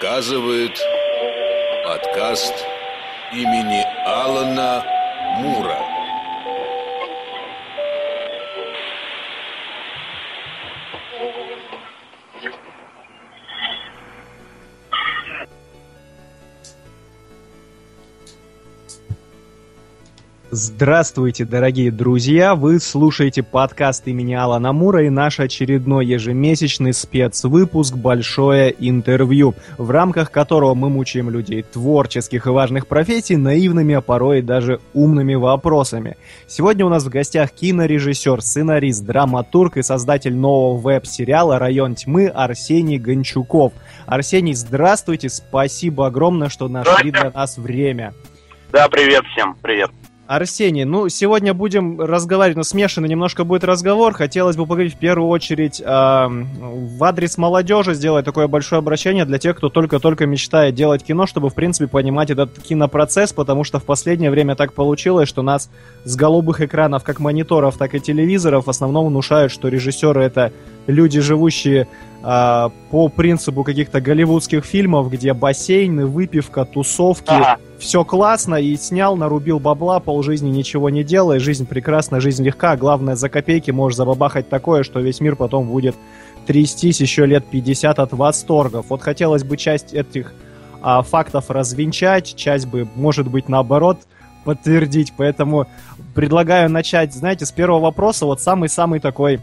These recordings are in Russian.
показывает подкаст имени Алана Мура. Здравствуйте, дорогие друзья! Вы слушаете подкаст имени Алана Мура и наш очередной ежемесячный спецвыпуск «Большое интервью», в рамках которого мы мучаем людей творческих и важных профессий наивными, а порой даже умными вопросами. Сегодня у нас в гостях кинорежиссер, сценарист, драматург и создатель нового веб-сериала «Район тьмы» Арсений Гончуков. Арсений, здравствуйте! Спасибо огромное, что нашли для нас время. Да, привет всем, привет. Арсений, ну, сегодня будем разговаривать, но смешанный немножко будет разговор. Хотелось бы поговорить в первую очередь э, в адрес молодежи, сделать такое большое обращение для тех, кто только-только мечтает делать кино, чтобы, в принципе, понимать этот кинопроцесс, потому что в последнее время так получилось, что нас с голубых экранов, как мониторов, так и телевизоров, в основном внушают, что режиссеры это люди, живущие э, по принципу каких-то голливудских фильмов, где бассейны, выпивка, тусовки... Ага все классно, и снял, нарубил бабла, полжизни ничего не делая, жизнь прекрасна, жизнь легка, главное, за копейки можешь забабахать такое, что весь мир потом будет трястись еще лет 50 от восторгов. Вот хотелось бы часть этих а, фактов развенчать, часть бы, может быть, наоборот, подтвердить, поэтому предлагаю начать, знаете, с первого вопроса, вот самый-самый такой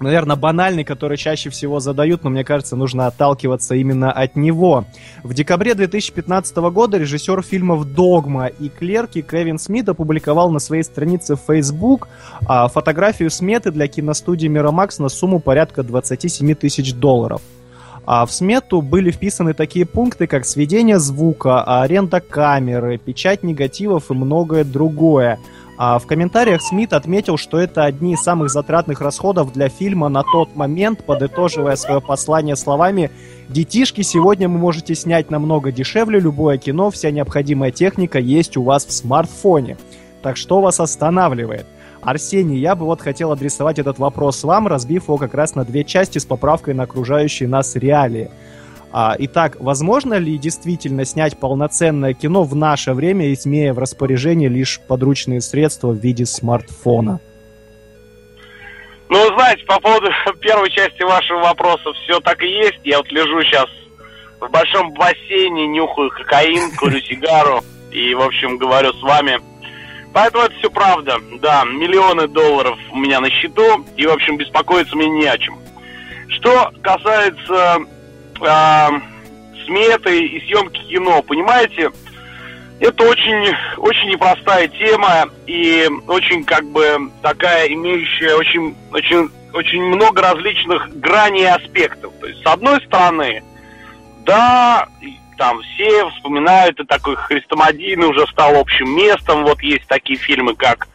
наверное, банальный, который чаще всего задают, но мне кажется, нужно отталкиваться именно от него. В декабре 2015 года режиссер фильмов «Догма» и «Клерки» Кевин Смит опубликовал на своей странице в Facebook а, фотографию сметы для киностудии Miramax на сумму порядка 27 тысяч долларов. А в смету были вписаны такие пункты, как сведение звука, аренда камеры, печать негативов и многое другое. А в комментариях Смит отметил, что это одни из самых затратных расходов для фильма на тот момент, подытоживая свое послание словами «Детишки, сегодня вы можете снять намного дешевле любое кино, вся необходимая техника есть у вас в смартфоне». Так что вас останавливает? Арсений, я бы вот хотел адресовать этот вопрос вам, разбив его как раз на две части с поправкой на окружающие нас реалии – итак, возможно ли действительно снять полноценное кино в наше время, имея в распоряжении лишь подручные средства в виде смартфона? Ну, знаете, по поводу первой части вашего вопроса, все так и есть. Я вот лежу сейчас в большом бассейне, нюхаю кокаин, курю сигару и, в общем, говорю с вами. Поэтому это все правда. Да, миллионы долларов у меня на счету, и, в общем, беспокоиться мне не о чем. Что касается э, сметы и съемки кино, понимаете? Это очень, очень непростая тема и очень как бы такая имеющая очень, очень, очень много различных граней и аспектов. То есть, с одной стороны, да, там все вспоминают, и такой хрестоматийный уже стал общим местом. Вот есть такие фильмы, как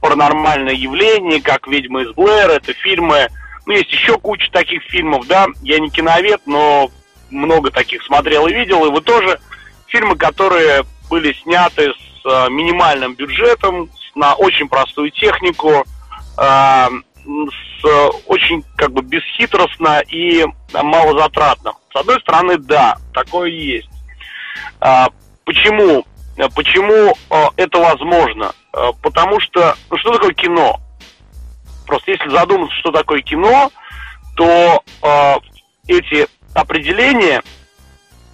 «Паранормальное явление», как «Ведьма из Блэр», это фильмы, ну, есть еще куча таких фильмов, да, я не киновед, но много таких смотрел и видел, и вы тоже фильмы, которые были сняты с э, минимальным бюджетом, на очень простую технику, э, с очень как бы бесхитростно и малозатратно. С одной стороны, да, такое есть. А, почему? Почему э, это возможно? Потому что, ну что такое кино? Просто если задуматься, что такое кино, то э, эти определение,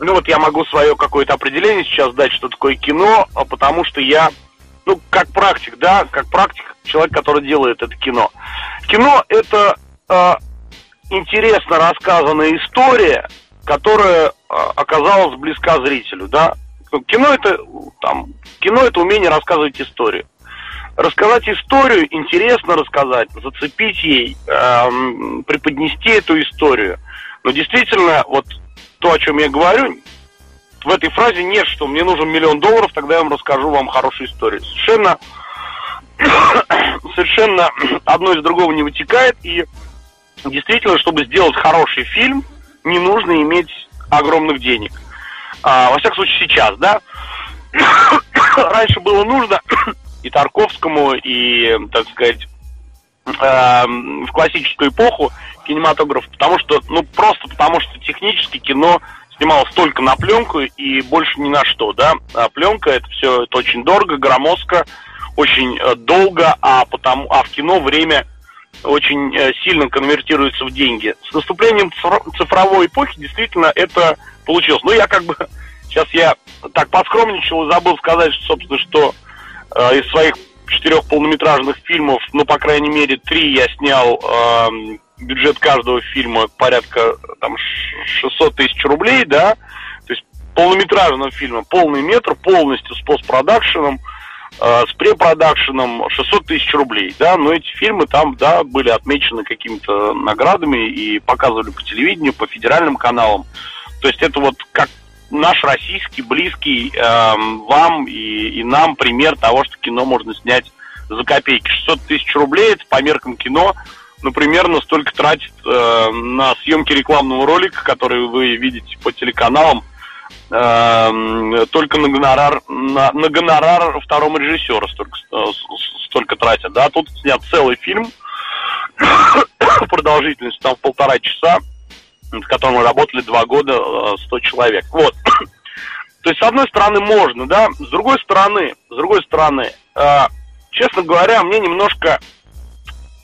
ну вот я могу свое какое-то определение сейчас дать, что такое кино, а потому что я, ну, как практик, да, как практик, человек, который делает это кино. Кино это э, интересно рассказанная история, которая э, оказалась близка зрителю, да. Кино это там, кино это умение рассказывать историю. Рассказать историю, интересно рассказать, зацепить ей, э, преподнести эту историю – но действительно, вот то, о чем я говорю, в этой фразе нет, что мне нужен миллион долларов, тогда я вам расскажу вам хорошую историю. Совершенно, совершенно одно из другого не вытекает. И действительно, чтобы сделать хороший фильм, не нужно иметь огромных денег. А, во всяком случае, сейчас, да. Раньше было нужно и Тарковскому, и, так сказать, э, в классическую эпоху кинематограф, потому что, ну, просто потому что технически кино снималось только на пленку и больше ни на что, да. А пленка это все это очень дорого, громоздко, очень э, долго, а потому, а в кино время очень э, сильно конвертируется в деньги. С наступлением цифровой эпохи действительно это получилось. Ну, я как бы сейчас я так поскромничал и забыл сказать, что, собственно, что э, из своих четырех полнометражных фильмов, ну, по крайней мере, три я снял э, бюджет каждого фильма порядка там 600 тысяч рублей, да, то есть полнометражного фильма, полный метр, полностью с постпродакшеном, э, с препродакшеном 600 тысяч рублей, да, но эти фильмы там, да, были отмечены какими-то наградами и показывали по телевидению, по федеральным каналам, то есть это вот как наш российский, близкий э, вам и, и нам пример того, что кино можно снять за копейки. 600 тысяч рублей, это по меркам кино, ну, примерно столько тратит э, на съемки рекламного ролика, который вы видите по телеканалам, э, только на гонорар, на, на гонорар второму режиссера столько, э, столько тратят. Да, тут снят целый фильм, продолжительность там полтора часа, над которым работали два года, 100 э, человек. Вот. То есть, с одной стороны, можно, да, с другой стороны, с другой стороны, э, честно говоря, мне немножко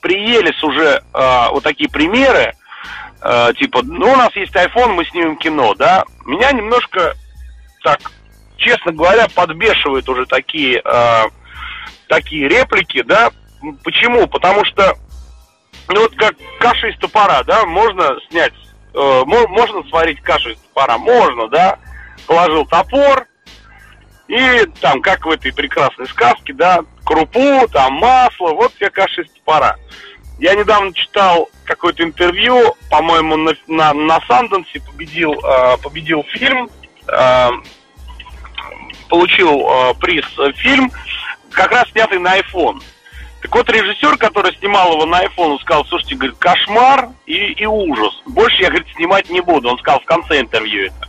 приелись уже э, вот такие примеры, э, типа, ну, у нас есть iPhone, мы снимем кино, да, меня немножко, так, честно говоря, подбешивают уже такие, э, такие реплики, да, почему? Потому что, ну, вот как каша из топора, да, можно снять э, можно сварить кашу из топора? Можно, да. Положил топор, и там, как в этой прекрасной сказке, да, крупу, там масло, вот тебе каша из топора. Я недавно читал какое-то интервью, по-моему, на, на, на Санденсе победил, э, победил фильм, э, получил э, приз э, фильм, как раз снятый на iPhone. Так вот, режиссер, который снимал его на iPhone, сказал, слушайте, говорит, кошмар и, и ужас. Больше я, говорит, снимать не буду. Он сказал в конце интервью это.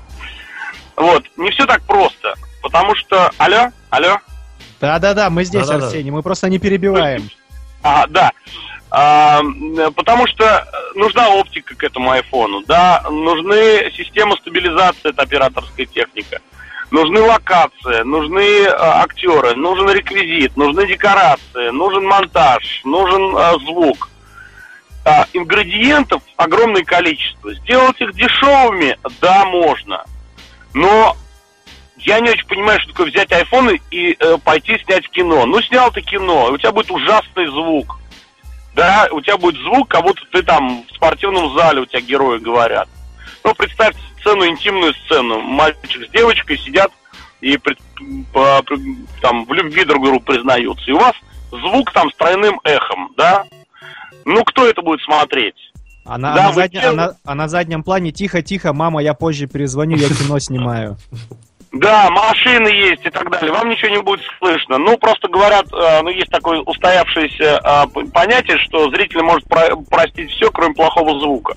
Вот, не все так просто. Потому что... Алло? Алло? Да-да-да, мы здесь, Да-да-да. Арсений, мы просто не перебиваем. А, да. А, потому что нужна оптика к этому айфону, да, нужны системы стабилизации, это операторская техника нужны локации, нужны э, актеры, нужен реквизит, нужны декорации, нужен монтаж, нужен э, звук. А, ингредиентов огромное количество. Сделать их дешевыми, да, можно. Но я не очень понимаю, что такое взять iPhone и э, пойти снять кино. Ну, снял ты кино, у тебя будет ужасный звук. Да, у тебя будет звук, как будто ты там в спортивном зале, у тебя герои говорят. Ну, представьте сцену, интимную сцену. Мальчик с девочкой сидят и пред, по, там в любви друг другу признаются. И у вас звук там с тройным эхом, да? Ну, кто это будет смотреть? А на, да, а, на задня... а, на, а на заднем плане тихо-тихо, мама, я позже перезвоню, я кино снимаю. Да, машины есть и так далее. Вам ничего не будет слышно. Ну, просто говорят, э, ну, есть такое устоявшееся э, понятие, что зритель может простить все, кроме плохого звука.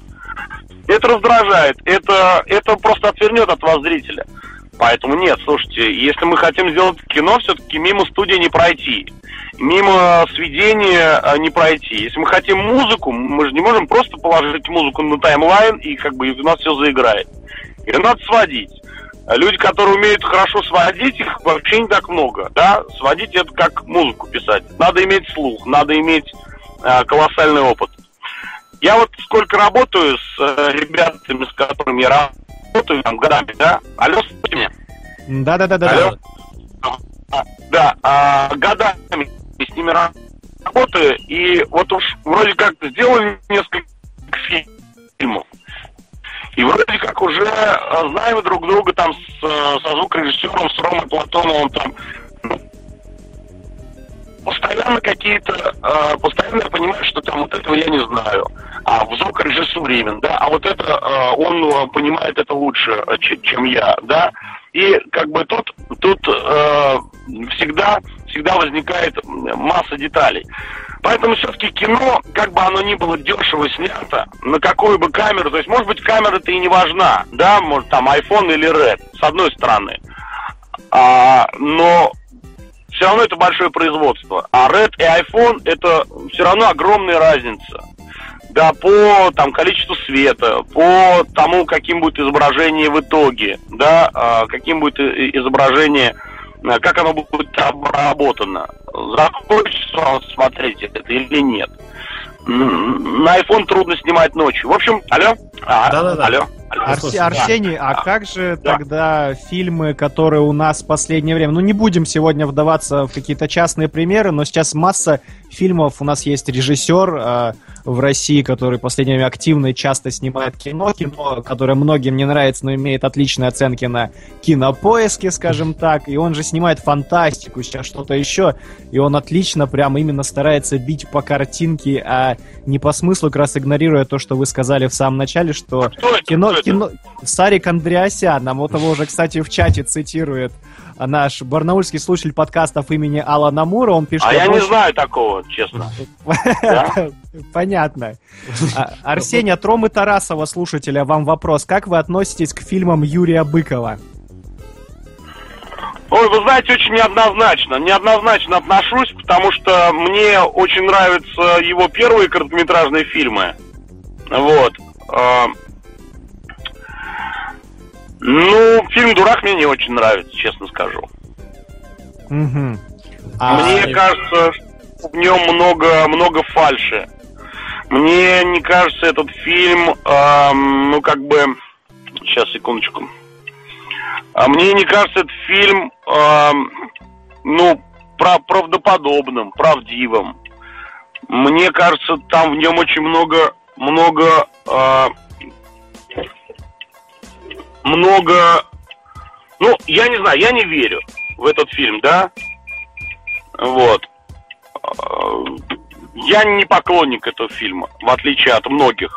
Это раздражает, это, это просто отвернет от вас зрителя. Поэтому нет, слушайте, если мы хотим сделать кино, все-таки мимо студии не пройти. Мимо сведения а, не пройти. Если мы хотим музыку, мы же не можем просто положить музыку на таймлайн и как бы у нас все заиграет. Ее надо сводить. Люди, которые умеют хорошо сводить, их вообще не так много. Да? Сводить это как музыку писать. Надо иметь слух, надо иметь э, колоссальный опыт. Я вот сколько работаю с э, ребятами, с которыми я работаю, там, годами, да? Алло, слышите меня? Да-да-да-да. Алло? А, да, а, годами с ними работаю, и вот уж вроде как сделали несколько фильмов. И вроде как уже э, знаем друг друга там с, э, со звукорежиссером, с Ромой Платоновым там постоянно какие-то, э, постоянно я понимаю, что там вот этого я не знаю. А в звукорежиссуре именно, да, а вот это, э, он э, понимает это лучше, э, чем я, да. И как бы тут, тут всегда, всегда возникает масса деталей. Поэтому все-таки кино, как бы оно ни было дешево снято, на какую бы камеру, то есть, может быть, камера-то и не важна, да, может, там, iPhone или Red, с одной стороны. А, но все равно это большое производство. А Red и iPhone это все равно огромная разница. Да, по там количеству света, по тому, каким будет изображение в итоге, да, а, каким будет изображение, а, как оно будет обработано. Захочется вам смотреть это или нет. На iPhone трудно снимать ночью. В общем, алло? А, Да-да-да. Алло. Арс... Арсений, а да. как же да. тогда фильмы, которые у нас в последнее время... Ну, не будем сегодня вдаваться в какие-то частные примеры, но сейчас масса фильмов. У нас есть режиссер э, в России, который последнее время активно и часто снимает кино, кино, которое многим не нравится, но имеет отличные оценки на кинопоиске, скажем так. И он же снимает фантастику, сейчас что-то еще. И он отлично прям именно старается бить по картинке, а не по смыслу, как раз игнорируя то, что вы сказали в самом начале, что а кино, кино... Сарик Андреасян, нам вот его уже, кстати, в чате цитирует наш барнаульский слушатель подкастов имени Алана Мура, он пишет... А я не знаю такого, честно. Понятно. А, Арсений, от Ромы Тарасова, слушателя, вам вопрос. Как вы относитесь к фильмам Юрия Быкова? Ой, вы знаете, очень неоднозначно. Неоднозначно отношусь, потому что мне очень нравятся его первые короткометражные фильмы. Вот. Ну, фильм «Дурак» мне не очень нравится, честно скажу. Угу. А... Мне кажется, в нем много, много фальши. Мне не кажется этот фильм, эм, ну, как бы... Сейчас, секундочку. А мне не кажется этот фильм, эм, ну, правдоподобным, правдивым. Мне кажется, там в нем очень много, много э, много... Ну, я не знаю, я не верю в этот фильм, да? Вот. Я не поклонник этого фильма, в отличие от многих.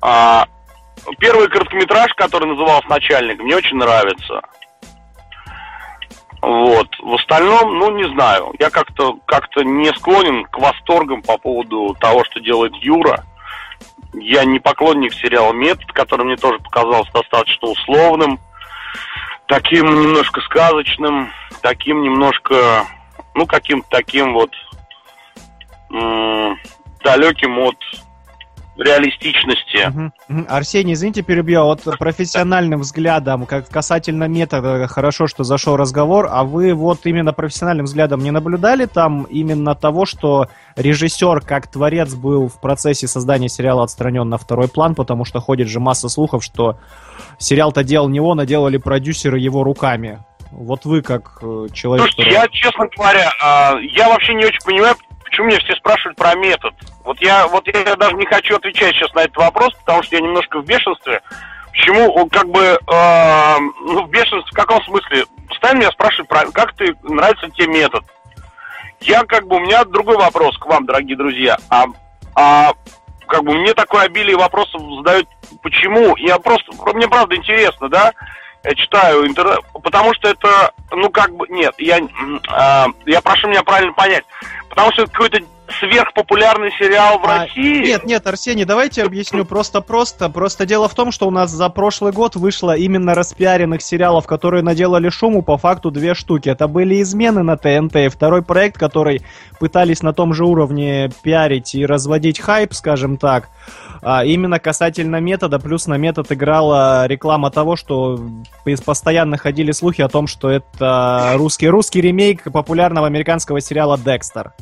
А, первый короткометраж, который назывался «Начальник», мне очень нравится. Вот. В остальном, ну, не знаю. Я как-то как не склонен к восторгам по поводу того, что делает Юра. Я не поклонник сериала «Метод», который мне тоже показался достаточно условным, таким немножко сказочным, таким немножко, ну, каким-то таким вот м- далеким от реалистичности. Угу. Арсений, извините, перебью, а вот профессиональным взглядом, как касательно метода, хорошо, что зашел разговор, а вы вот именно профессиональным взглядом не наблюдали там именно того, что режиссер как творец был в процессе создания сериала отстранен на второй план, потому что ходит же масса слухов, что сериал-то делал не он, а делали продюсеры его руками. Вот вы как э, человек... Слушайте, который... я, честно говоря, а, я вообще не очень понимаю, почему меня все спрашивают про метод. Вот я, вот я даже не хочу отвечать сейчас на этот вопрос, потому что я немножко в бешенстве. Почему, как бы, э, ну, в бешенстве, в каком смысле? Постоянно меня спрашивают, про, как ты, нравится тебе метод? Я, как бы, у меня другой вопрос к вам, дорогие друзья. А, а как бы, мне такое обилие вопросов задают, почему? Я просто, мне правда интересно, да? Читаю интернет, потому что это, ну, как бы, нет, я, э, я прошу меня правильно понять. Потому что это какой-то сверхпопулярный сериал в а, России. Нет, нет, Арсений, давайте объясню просто-просто. Просто дело в том, что у нас за прошлый год вышло именно распиаренных сериалов, которые наделали шуму, по факту две штуки. Это были «Измены» на ТНТ, и второй проект, который пытались на том же уровне пиарить и разводить хайп, скажем так. А, именно касательно метода, плюс на метод играла реклама того, что постоянно ходили слухи о том, что это русский, русский ремейк популярного американского сериала «Декстер».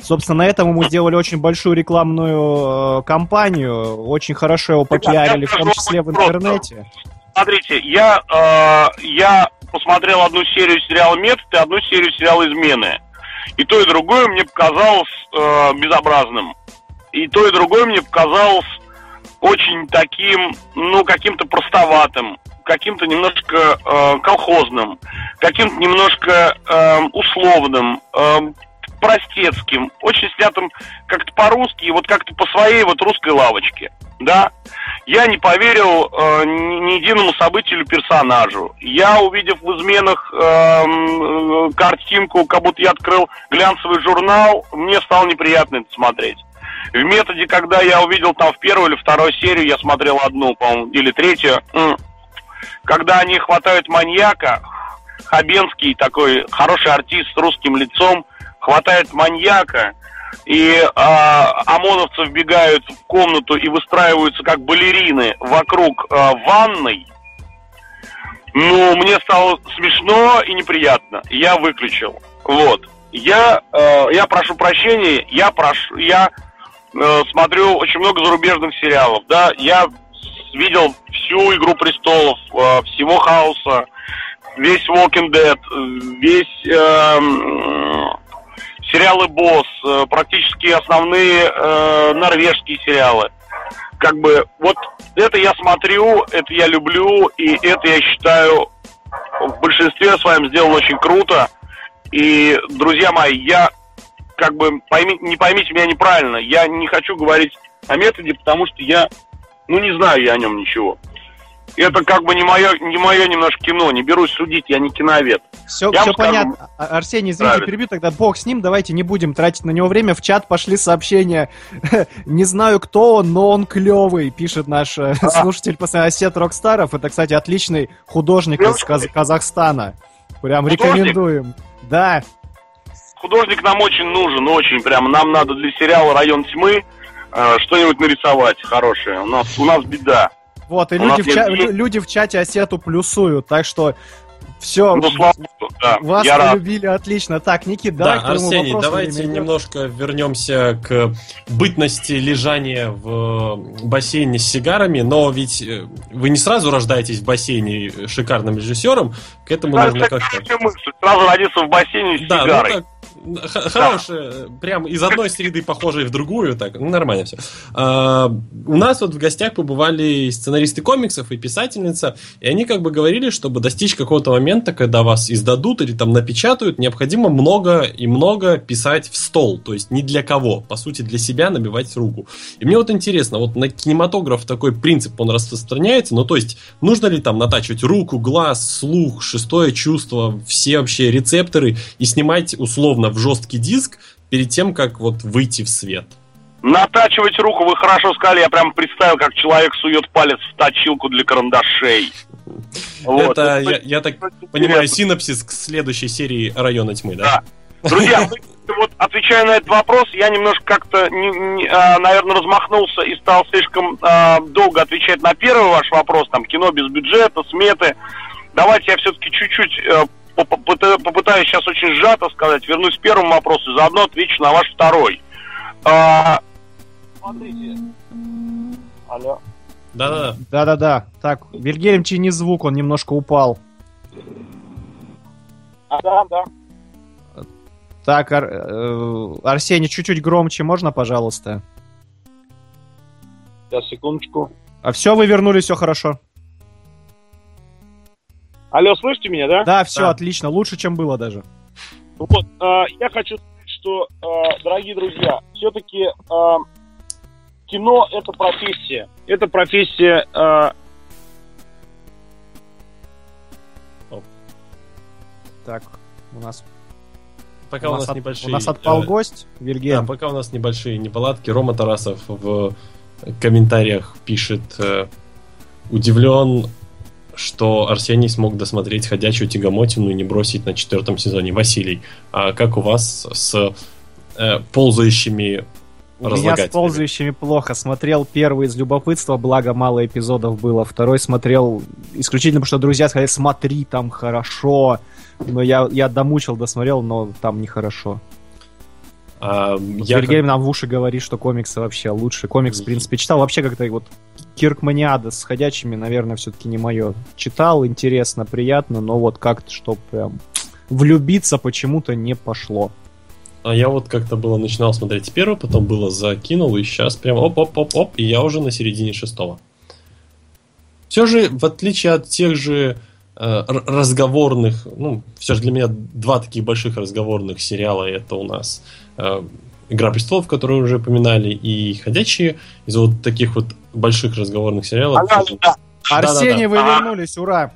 Собственно, на этом мы сделали очень большую рекламную э, кампанию, очень хорошо его попиарили, в том числе в интернете. Смотрите, я, э, я посмотрел одну серию сериала «Метод» и одну серию сериала «Измены». И то, и другое мне показалось э, безобразным. И то, и другое мне показалось очень таким, ну, каким-то простоватым, каким-то немножко э, колхозным, каким-то немножко э, условным, э, простецким, очень снятым как-то по-русски, вот как-то по своей вот русской лавочке, да. Я не поверил э, ни, ни единому событию персонажу. Я, увидев в изменах э, картинку, как будто я открыл глянцевый журнал, мне стало неприятно это смотреть. В методе, когда я увидел там в первую или вторую серию, я смотрел одну, по-моему, или третью, когда они хватают маньяка, Хабенский такой хороший артист с русским лицом, хватает маньяка, и а, ОМОНовцы вбегают в комнату и выстраиваются как балерины вокруг а, ванной, ну, мне стало смешно и неприятно. Я выключил. Вот. Я, э, я прошу прощения, я прошу, я э, смотрю очень много зарубежных сериалов, да, я видел всю Игру престолов, э, всего хаоса, весь Walking Dead, весь э, сериалы Босс, э, практически основные э, норвежские сериалы. Как бы вот это я смотрю, это я люблю, и это я считаю в большинстве своем сделано очень круто. И, друзья мои, я как бы пойми, не поймите меня неправильно, я не хочу говорить о методе, потому что я, ну не знаю я о нем ничего это как бы не мое, не мое немножко кино, не берусь судить, я не киновед. Все, я все понятно. Скажу, а, Арсений, извините, правильно. перебью, тогда бог с ним, давайте не будем тратить на него время. В чат пошли сообщения. не знаю, кто он, но он клевый, пишет наш а. слушатель постоянно Осет Рокстаров. Это, кстати, отличный художник из Каз- Казахстана. Прям художник? рекомендуем. Да. Художник нам очень нужен, очень прям. Нам надо для сериала «Район тьмы» э, что-нибудь нарисовать хорошее. У нас, у нас беда. Вот, и люди в, ча- люди в чате осету плюсуют, так что все, ну, слава да, вас полюбили отлично. Так, Никит, давай да, Арсений, давайте немножко вернемся к бытности лежания в бассейне с сигарами, но ведь э, вы не сразу рождаетесь в бассейне шикарным режиссером, к этому да, нужно как-то... Сразу родиться в бассейне с да, ну сигарой. Ну, Хорошая, да. прям из одной среды похожей в другую, так, ну, нормально все. А, у нас вот в гостях побывали сценаристы комиксов и писательница, и они как бы говорили, чтобы достичь какого-то момента, когда вас издадут или там напечатают, необходимо много и много писать в стол, то есть не для кого, по сути, для себя набивать руку. И мне вот интересно, вот на кинематограф такой принцип, он распространяется, ну, то есть, нужно ли там натачивать руку, глаз, слух, шестое чувство, все вообще рецепторы и снимать условно в жесткий диск перед тем, как вот выйти в свет. Натачивать руку, вы хорошо сказали, я прям представил, как человек сует палец в точилку для карандашей. Вот. Это, я, я так понимаю, синапсис к следующей серии «Района тьмы», да? Да. Друзья, вот отвечая на этот вопрос, я немножко как-то, а, наверное, размахнулся и стал слишком а, долго отвечать на первый ваш вопрос, там, кино без бюджета, сметы. Давайте я все-таки чуть-чуть э, попытаюсь сейчас очень сжато сказать, вернусь к первому вопросу, заодно отвечу на ваш второй. А, смотрите. Алло. Да-да-да. Да-да-да. Так, Вильгельм чини звук, он немножко упал. А, да, да. Так, Ар, э, Арсений, чуть-чуть громче, можно, пожалуйста? Сейчас, секундочку. А все, вы вернулись, все хорошо. Алло, слышите меня, да? Да, все, да. отлично, лучше, чем было даже. Вот, э, я хочу сказать, что, э, дорогие друзья, все-таки э, кино это профессия. Это профессия... Э... Так, у нас пока у, у нас, от, небольшие... У нас отпал э, гость, Вильгельм. Да, пока у нас небольшие неполадки. Рома Тарасов в комментариях пишет э, удивлен что Арсений смог досмотреть «Ходячую тягомотину» и не бросить на четвертом сезоне. Василий, а как у вас с э, ползающими у меня с ползающими плохо. Смотрел первый из любопытства, благо мало эпизодов было. Второй смотрел исключительно, потому что друзья сказали, смотри, там хорошо. Но я, я домучил, досмотрел, но там нехорошо. А, я Сергей как... нам в уши говорит, что комиксы вообще лучше. Комикс, в принципе, читал. Вообще как-то вот Киркманиада с ходячими, наверное, все-таки не мое. Читал, интересно, приятно, но вот как-то, что прям влюбиться почему-то не пошло. А я вот как-то было начинал смотреть первый, потом было закинул, и сейчас прям оп-оп-оп-оп, и я уже на середине шестого. Все же, в отличие от тех же э, разговорных, ну, все же для меня два таких больших разговорных сериала это у нас Э, Игра престолов, которую уже упоминали, и ходячие из вот таких вот больших разговорных сериалов. Да, да. Арсений, вы вернулись, ура!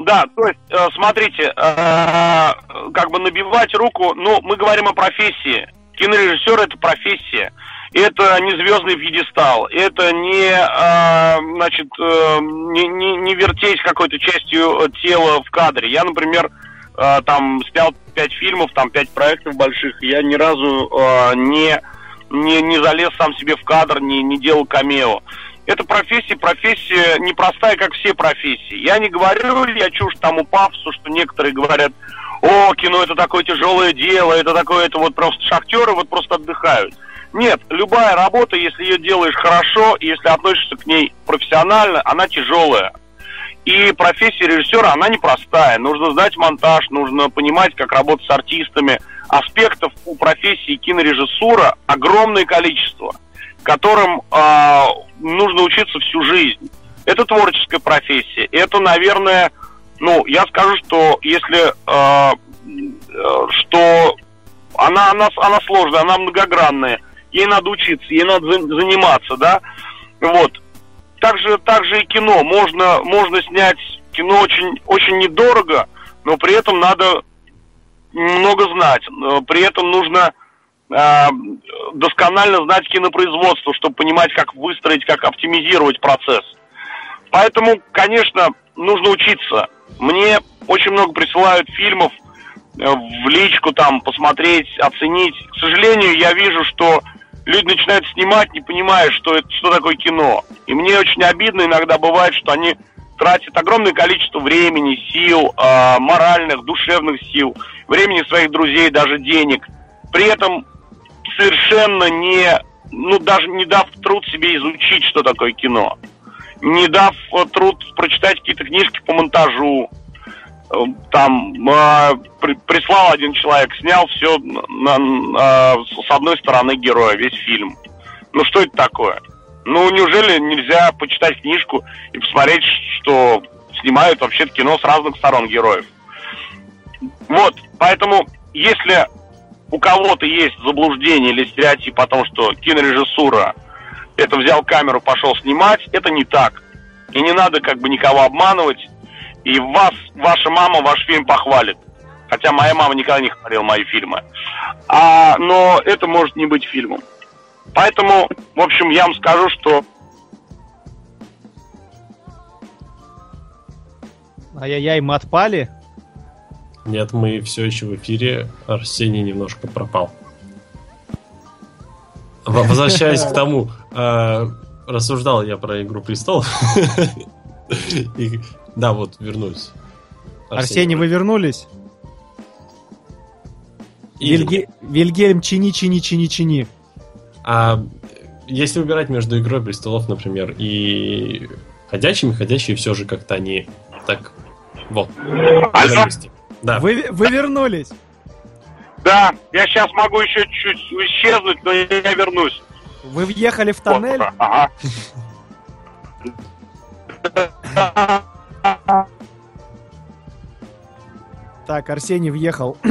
Да, то есть, э, смотрите, э, как бы набивать руку, ну, мы говорим о профессии. Кинорежиссер это профессия. Это не звездный пьедестал, это не, значит, не, не, не вертеть какой-то частью тела в кадре. Я, например, э, там снял пять фильмов, там пять проектов больших, я ни разу э, не, не, не залез сам себе в кадр, не, не делал камео. Это профессия, профессия непростая, как все профессии. Я не говорю, я чушь тому пафосу, что некоторые говорят, о, кино это такое тяжелое дело, это такое, это вот просто шахтеры вот просто отдыхают. Нет, любая работа, если ее делаешь хорошо, если относишься к ней профессионально, она тяжелая. И профессия режиссера, она непростая. Нужно знать монтаж, нужно понимать, как работать с артистами. Аспектов у профессии кинорежиссура огромное количество, которым э, нужно учиться всю жизнь. Это творческая профессия. Это, наверное, ну, я скажу, что если э, что она, она, она сложная, она многогранная ей надо учиться, ей надо заниматься, да, вот. Также, также и кино. Можно, можно снять кино очень, очень недорого, но при этом надо много знать. При этом нужно э, досконально знать кинопроизводство, чтобы понимать, как выстроить, как оптимизировать процесс. Поэтому, конечно, нужно учиться. Мне очень много присылают фильмов э, в личку, там, посмотреть, оценить. К сожалению, я вижу, что люди начинают снимать, не понимая, что это что такое кино. И мне очень обидно иногда бывает, что они тратят огромное количество времени, сил, э, моральных, душевных сил, времени своих друзей, даже денег. При этом совершенно не, ну даже не дав труд себе изучить, что такое кино. Не дав э, труд прочитать какие-то книжки по монтажу, Э, там э, при, прислал один человек, снял все на, на, с одной стороны героя, весь фильм. Ну что это такое? Ну неужели нельзя почитать книжку и посмотреть, что снимают вообще кино с разных сторон героев? Вот, поэтому если у кого-то есть заблуждение или стереотип о том, что кинорежиссура это взял камеру, пошел снимать, это не так. И не надо как бы никого обманывать и вас, ваша мама ваш фильм похвалит. Хотя моя мама никогда не хвалила мои фильмы. А, но это может не быть фильмом. Поэтому, в общем, я вам скажу, что... Ай-яй-яй, мы отпали? Нет, мы все еще в эфире. Арсений немножко пропал. Возвращаясь к тому, э, рассуждал я про Игру престолов. Да, вот, вернулись. Арсений, вы вернулись? Вильгельм чини, чини, чини, чини. А если выбирать между Игрой престолов, например, и ходячими, ходячие все же как-то они так... Вот. Алло? Да. Вы, вы вернулись? Да, я сейчас могу еще чуть исчезнуть, но я вернусь. Вы въехали в тоннель? Вот, ага. Так, Арсений въехал в,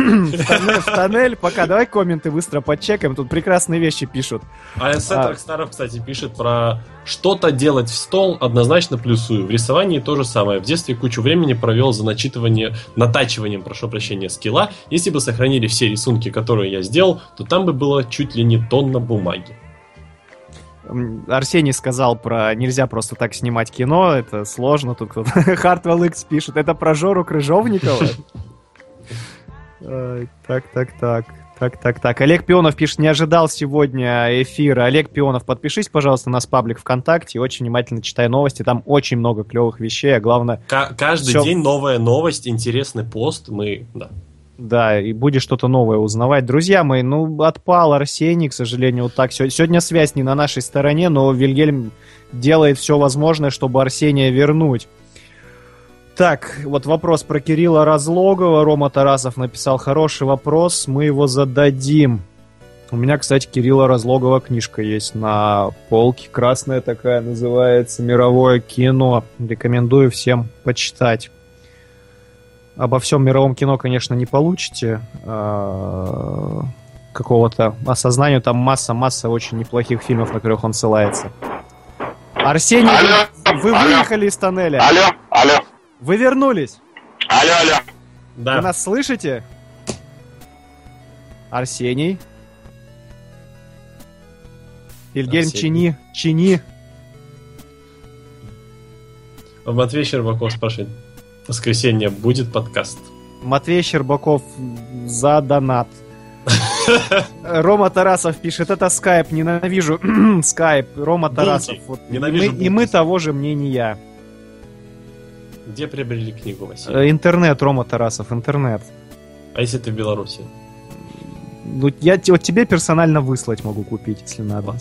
тоннель, в тоннель. Пока, давай комменты быстро подчекаем. Тут прекрасные вещи пишут. А АС Рокстаров, кстати, пишет про что-то делать в стол, однозначно плюсую. В рисовании то же самое. В детстве кучу времени провел за начитывание, натачиванием, прошу прощения, скилла. Если бы сохранили все рисунки, которые я сделал, то там бы было чуть ли не тонна бумаги. Арсений сказал про нельзя просто так снимать кино, это сложно, тут кто-то Хартвелл X пишет, это про Жору Крыжовникова? Так, так, так. Так, так, так. Олег Пионов пишет, не ожидал сегодня эфира. Олег Пионов, подпишись, пожалуйста, на нас паблик ВКонтакте. Очень внимательно читай новости. Там очень много клевых вещей, а главное... К- каждый все... день новая новость, интересный пост. Мы, да. Да, и будешь что-то новое узнавать. Друзья мои, ну, отпал Арсений, к сожалению, вот так. Сегодня связь не на нашей стороне, но Вильгельм делает все возможное, чтобы Арсения вернуть. Так, вот вопрос про Кирилла Разлогова. Рома Тарасов написал хороший вопрос, мы его зададим. У меня, кстати, Кирилла Разлогова книжка есть на полке. Красная такая называется «Мировое кино». Рекомендую всем почитать. Обо всем мировом кино, конечно, не получите а, какого-то осознания. Там масса-масса очень неплохих фильмов, на которых он ссылается. Арсений, алло, вы, вы алло. выехали из тоннеля. Алло, алло. Вы вернулись. Алло, алло. Да. Вы нас слышите? Арсений. Ильгельм Арсений. Чини. Чини. Матвей Щербаков спрашивает. В воскресенье будет подкаст? Матвей Щербаков за донат. Рома Тарасов пишет, это скайп, ненавижу скайп. Рома Тарасов. Вот, и, мы, Ненавижу и мы того же мнения. Где приобрели книгу, Василий? Э, Интернет, Рома Тарасов, интернет. А если ты в Беларуси? Ну, я вот тебе персонально выслать могу купить, если надо.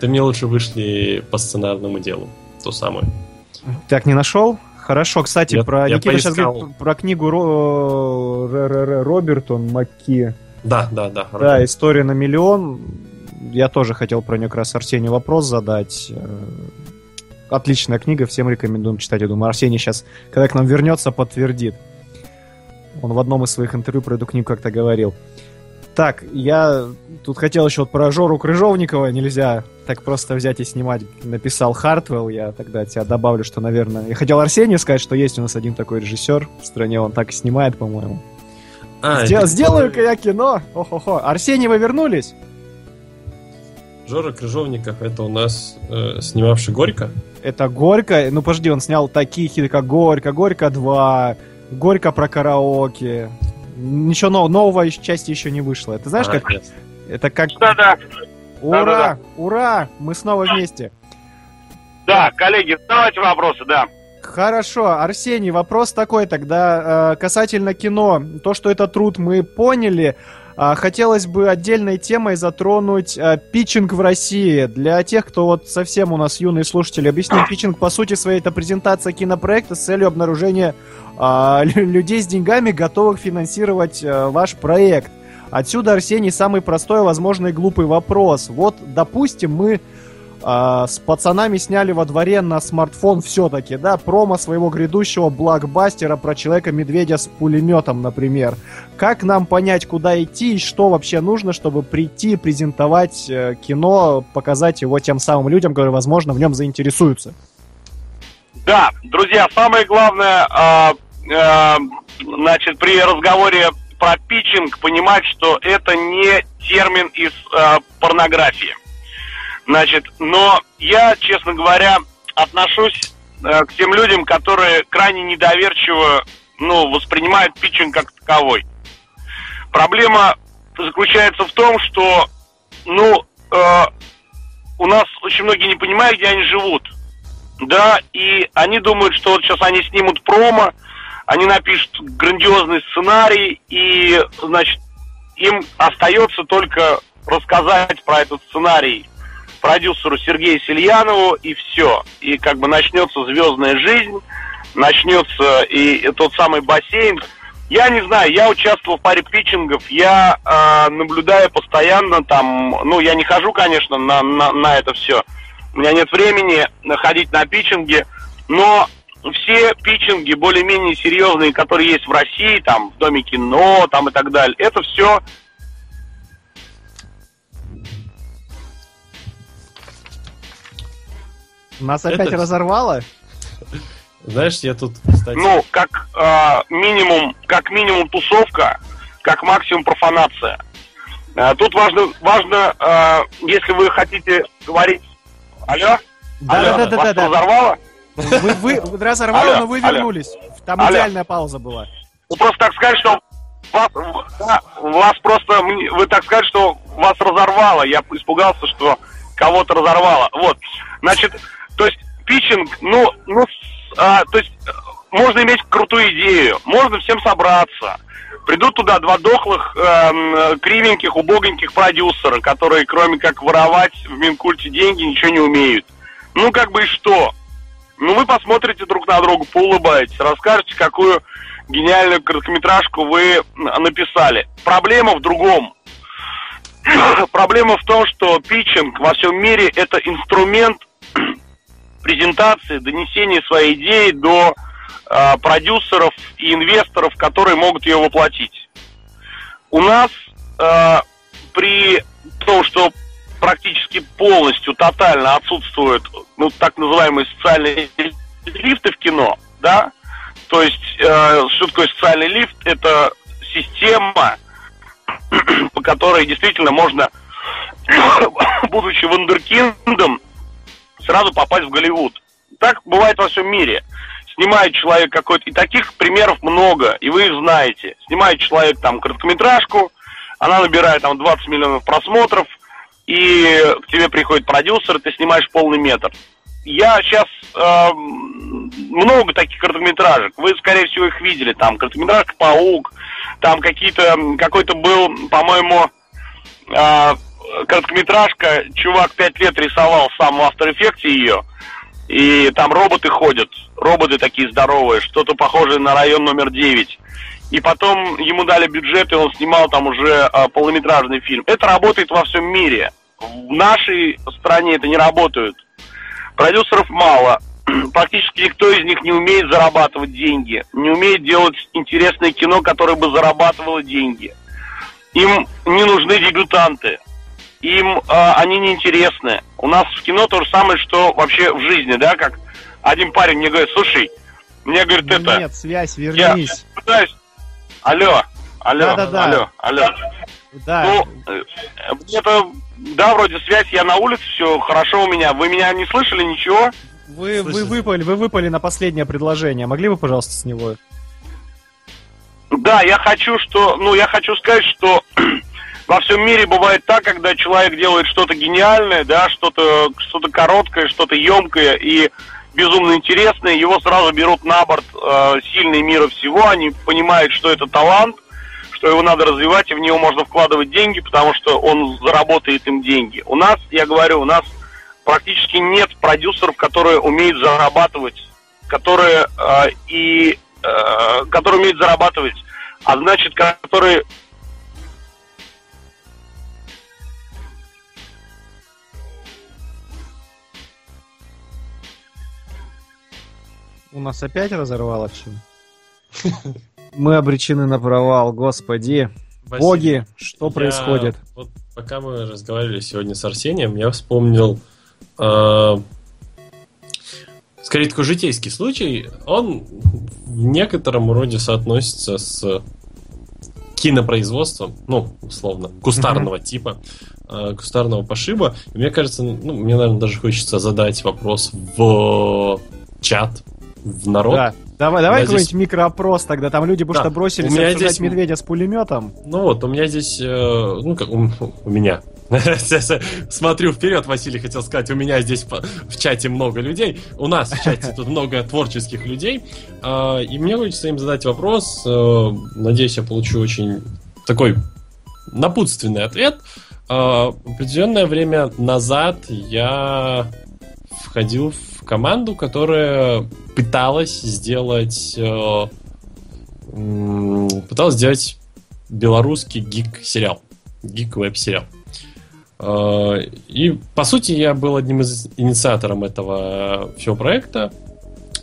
Ты мне лучше вышли по сценарному делу. То самое. Так, не нашел? Хорошо, кстати, Я- про я Никита сейчас поискал. говорит про книгу Ро- Р- Р- Р- Робертон Макки. Да, да, да. Да, история на миллион. Я тоже хотел про нее как раз Арсению вопрос задать. Отличная книга, всем рекомендуем читать. Я думаю, Арсений сейчас, когда к нам вернется, подтвердит. Он в одном из своих интервью про эту книгу как-то говорил. Так, я тут хотел еще вот про Жору Крыжовникова, нельзя так просто взять и снимать. Написал Хартвелл, я тогда тебя добавлю, что, наверное... Я хотел Арсению сказать, что есть у нас один такой режиссер в стране, он так и снимает, по-моему. А, Сдел- это Сделаю-ка я кино! Охо-хо. Арсений, вы вернулись? Жора Крыжовников, это у нас э, снимавший Горько. Это Горько. Ну, подожди, он снял такие хиты, как Горько, Горько 2, Горько про караоке. Ничего нового, нового части еще не вышло. Ты знаешь, А, как... ясно. Это как... Да-да. Ура! Да-да-да. Ура! Мы снова вместе. Да, коллеги, задавайте вопросы, да. Хорошо, Арсений, вопрос такой тогда э, касательно кино. То, что это труд, мы поняли. А, хотелось бы отдельной темой затронуть э, питчинг в России. Для тех, кто вот совсем у нас юные слушатели, объясню, питчинг по сути своей это презентация кинопроекта с целью обнаружения а, лю- людей с деньгами, готовых финансировать ваш проект. Отсюда, Арсений, самый простой, возможно, и глупый вопрос. Вот, допустим, мы а, с пацанами сняли во дворе на смартфон все-таки, да, промо своего грядущего блокбастера про Человека-медведя с пулеметом, например. Как нам понять, куда идти и что вообще нужно, чтобы прийти, презентовать э, кино, показать его тем самым людям, которые, возможно, в нем заинтересуются? Да, друзья, самое главное, а, а, значит, при разговоре про питчинг понимать, что это не термин из а, порнографии. Значит, но я, честно говоря, отношусь э, к тем людям, которые крайне недоверчиво, ну, воспринимают питчинг как таковой. Проблема заключается в том, что, ну, э, у нас очень многие не понимают, где они живут. Да, и они думают, что вот сейчас они снимут промо, они напишут грандиозный сценарий, и, значит, им остается только рассказать про этот сценарий продюсеру Сергею Сельянову, и все. И как бы начнется звездная жизнь, начнется и тот самый бассейн. Я не знаю, я участвовал в паре питчингов, я э, наблюдаю постоянно там, ну, я не хожу, конечно, на, на, на это все. У меня нет времени ходить на питчинги, но все питчинги более-менее серьезные, которые есть в России, там, в Доме кино, там и так далее, это все Нас опять Это- разорвало? Знаешь, я тут, кстати... ну, как э, минимум, как минимум тусовка, как максимум профанация. Э, тут важно, важно, э, если вы хотите говорить, алло, алло, вас Да-да-да-да-да. разорвало? Вы, вы разорвало, Алло, но вы алло. вернулись. Там Алло. идеальная пауза была. Ну, просто так сказать, что вас, да, вас просто, вы так сказать, что вас разорвало. Я испугался, что кого-то разорвало. Вот, значит, то есть питчинг, ну, ну, а, то есть э, можно иметь крутую идею, можно всем собраться. Придут туда два дохлых, эм, кривеньких, убогеньких продюсера, которые кроме как воровать в Минкульте деньги ничего не умеют. Ну, как бы и что? Ну, вы посмотрите друг на друга, поулыбаетесь, расскажете, какую гениальную короткометражку вы написали. Проблема в другом. Проблема в том, что питчинг во всем мире это инструмент презентации, донесения своей идеи до э, продюсеров и инвесторов, которые могут ее воплотить. У нас э, при том, что практически полностью, тотально отсутствуют ну, так называемые социальные лифты в кино, да, то есть, э, что такое социальный лифт? Это система, по которой действительно можно, будучи вундеркиндом, сразу попасть в Голливуд. Так бывает во всем мире. снимает человек какой-то, и таких примеров много, и вы их знаете. Снимает человек там короткометражку, она набирает там 20 миллионов просмотров, и к тебе приходит продюсер, ты снимаешь полный метр. Я сейчас э, много таких короткометражек. Вы, скорее всего, их видели. Там короткометражка Паук, там какие-то какой-то был, по-моему, э, короткометражка. Чувак пять лет рисовал сам в After Effects ее. И там роботы ходят, роботы такие здоровые, что-то похожее на район номер 9. И потом ему дали бюджет, и он снимал там уже э, полнометражный фильм. Это работает во всем мире. В нашей стране это не работает. Продюсеров мало. Практически никто из них не умеет зарабатывать деньги, не умеет делать интересное кино, которое бы зарабатывало деньги. Им не нужны дебютанты им э, они неинтересны. У нас в кино то же самое, что вообще в жизни, да, как один парень мне говорит, слушай, мне говорит это... Нет, связь, вернись. Я пытаюсь... Алло, алло, да, да, да. алло, алло. Да. Ну, э, это, да, вроде связь, я на улице, все хорошо у меня. Вы меня не слышали, ничего? Вы, вы выпали, вы выпали на последнее предложение. Могли бы, пожалуйста, с него? Да, я хочу, что, ну, я хочу сказать, что во всем мире бывает так, когда человек делает что-то гениальное, да, что-то что короткое, что-то емкое и безумно интересное, его сразу берут на борт э, сильные мира всего, они понимают, что это талант, что его надо развивать, и в него можно вкладывать деньги, потому что он заработает им деньги. У нас, я говорю, у нас практически нет продюсеров, которые умеют зарабатывать, которые э, и э, которые умеют зарабатывать, а значит, которые У нас опять разорвало все. Мы обречены на провал, господи. Василий, Боги, что я, происходит? Вот пока мы разговаривали сегодня с Арсением, я вспомнил э, скорее такой житейский случай. Он в некотором роде соотносится с кинопроизводством, ну, условно, кустарного mm-hmm. типа, э, кустарного пошиба. И мне кажется, ну, мне, наверное, даже хочется задать вопрос в чат в народ. Да. Давай, давай какой-нибудь здесь... микроопрос тогда. Там люди бы да. что бросились у меня здесь... медведя с пулеметом. Ну вот, у меня здесь, э, ну как у, у меня. Смотрю вперед, Василий хотел сказать, у меня здесь в чате много людей. У нас в чате тут много творческих людей. Э, и мне хочется им задать вопрос. Э, надеюсь, я получу очень такой напутственный ответ. Э, определенное время назад я входил в команду, которая пыталась сделать э, пыталась сделать белорусский гик-сериал. Гик-веб-сериал. Э, и, по сути, я был одним из инициаторов этого всего проекта.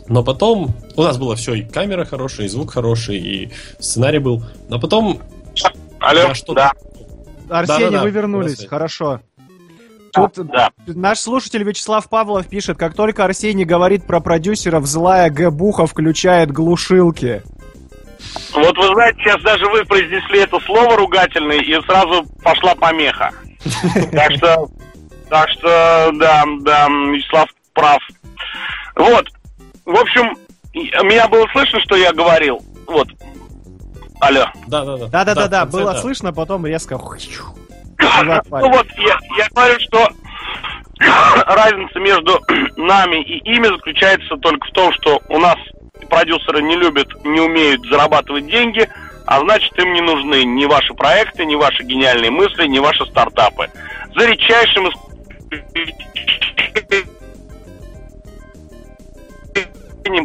Но потом... У нас было все, и камера хорошая, и звук хороший, и сценарий был. Но потом... Алло, что да. Арсений, да, да, да. вы вернулись, хорошо. Тут да. наш слушатель Вячеслав Павлов пишет, как только Арсений говорит про продюсеров, злая Г-буха включает глушилки. Вот вы знаете, сейчас даже вы произнесли это слово ругательное, и сразу пошла помеха. Так что, так что, да, да, Вячеслав прав. Вот, в общем, меня было слышно, что я говорил. Вот. Алло. Да, да, да. Да, да, да, да. Было слышно, потом резко. Ну вот, я, я говорю, что разница между нами и ими заключается только в том, что у нас продюсеры не любят, не умеют зарабатывать деньги, а значит им не нужны ни ваши проекты, ни ваши гениальные мысли, ни ваши стартапы. За редчайшим исключением,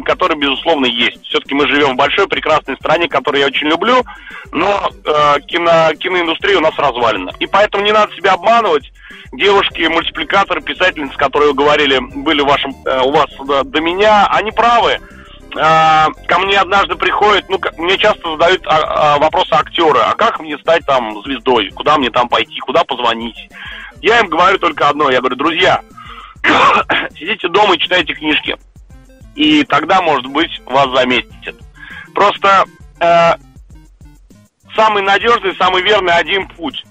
который, безусловно, есть. Все-таки мы живем в большой, прекрасной стране, которую я очень люблю, но э, кино, киноиндустрия у нас развалена. И поэтому не надо себя обманывать. Девушки, мультипликаторы, писательницы, которые говорили, были в вашем, э, у вас до, до меня, они правы. Э, ко мне однажды приходят, ну, мне часто задают а, а, вопросы актеры, а как мне стать там звездой, куда мне там пойти, куда позвонить. Я им говорю только одно, я говорю, друзья, сидите дома и читайте книжки и тогда, может быть, вас заметят. Просто э, самый надежный, самый верный один путь.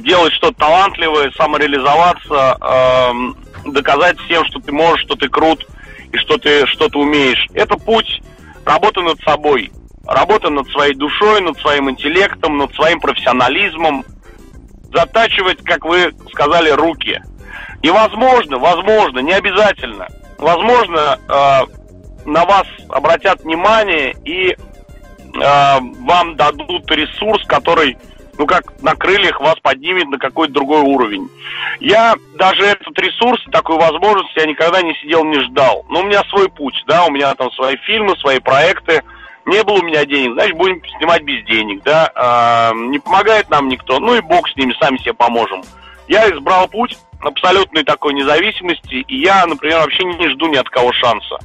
Делать что-то талантливое, самореализоваться, э, доказать всем, что ты можешь, что ты крут, и что ты что-то умеешь. Это путь работы над собой, работа над своей душой, над своим интеллектом, над своим профессионализмом, затачивать, как вы сказали, руки. И возможно, возможно, не обязательно, возможно, э, на вас обратят внимание и э, вам дадут ресурс, который, ну как на крыльях вас поднимет на какой-то другой уровень. Я даже этот ресурс, такую возможность я никогда не сидел, не ждал. Но у меня свой путь, да, у меня там свои фильмы, свои проекты. Не было у меня денег, значит, будем снимать без денег, да. А, не помогает нам никто, ну и бог с ними, сами себе поможем. Я избрал путь абсолютной такой независимости, и я, например, вообще не жду ни от кого шанса.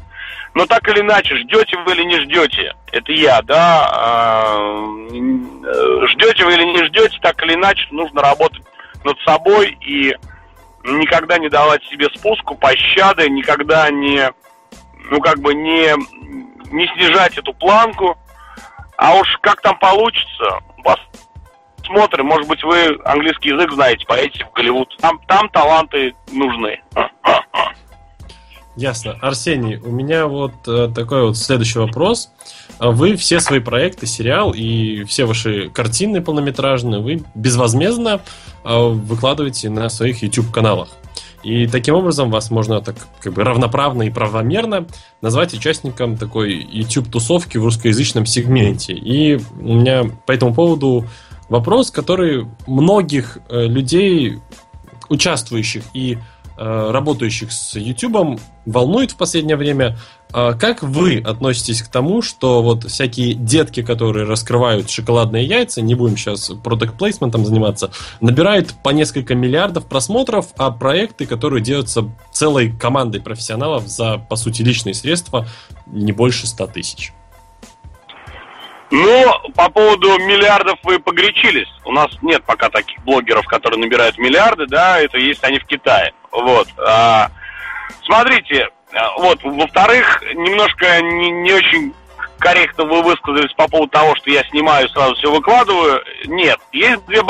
Но так или иначе, ждете вы или не ждете, это я, да, а, ждете вы или не ждете, так или иначе, нужно работать над собой и никогда не давать себе спуску, пощады, никогда не, ну, как бы не, не снижать эту планку. А уж как там получится, посмотрим. Может быть, вы английский язык знаете, поедете в Голливуд. Там, там таланты нужны. Ясно. Арсений, у меня вот э, такой вот следующий вопрос. Вы все свои проекты, сериал и все ваши картины полнометражные вы безвозмездно э, выкладываете на своих YouTube-каналах. И таким образом вас можно так как бы равноправно и правомерно назвать участником такой YouTube-тусовки в русскоязычном сегменте. И у меня по этому поводу вопрос, который многих э, людей, участвующих и Э, работающих с YouTube волнует в последнее время. А как вы относитесь к тому, что вот всякие детки, которые раскрывают шоколадные яйца, не будем сейчас продукт плейсментом заниматься, набирают по несколько миллиардов просмотров, а проекты, которые делаются целой командой профессионалов за, по сути, личные средства, не больше 100 тысяч? Ну, по поводу миллиардов вы погречились. У нас нет пока таких блогеров, которые набирают миллиарды, да, это есть они в Китае. Вот. А, смотрите, а, вот, во-вторых, немножко не, не очень корректно вы высказались по поводу того, что я снимаю, сразу все выкладываю. Нет, есть две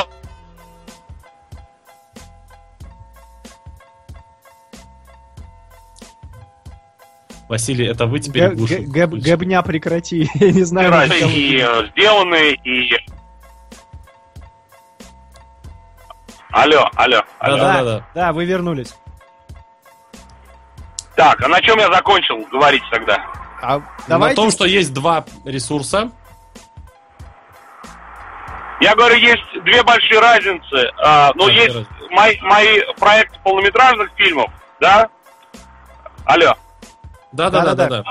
Василий, это вы теперь Г- Габня прекрати. Я не знаю. И э, сделаны, и... Алло, алло, алло. Да, да, да. Да, вы вернулись. Так, а на чем я закончил говорить тогда? А, давайте... На том, что есть два ресурса. Я говорю, есть две большие разницы. А, ну, есть раз... мои, мои проекты полнометражных фильмов, да? Алло. Да, да, да, да, да.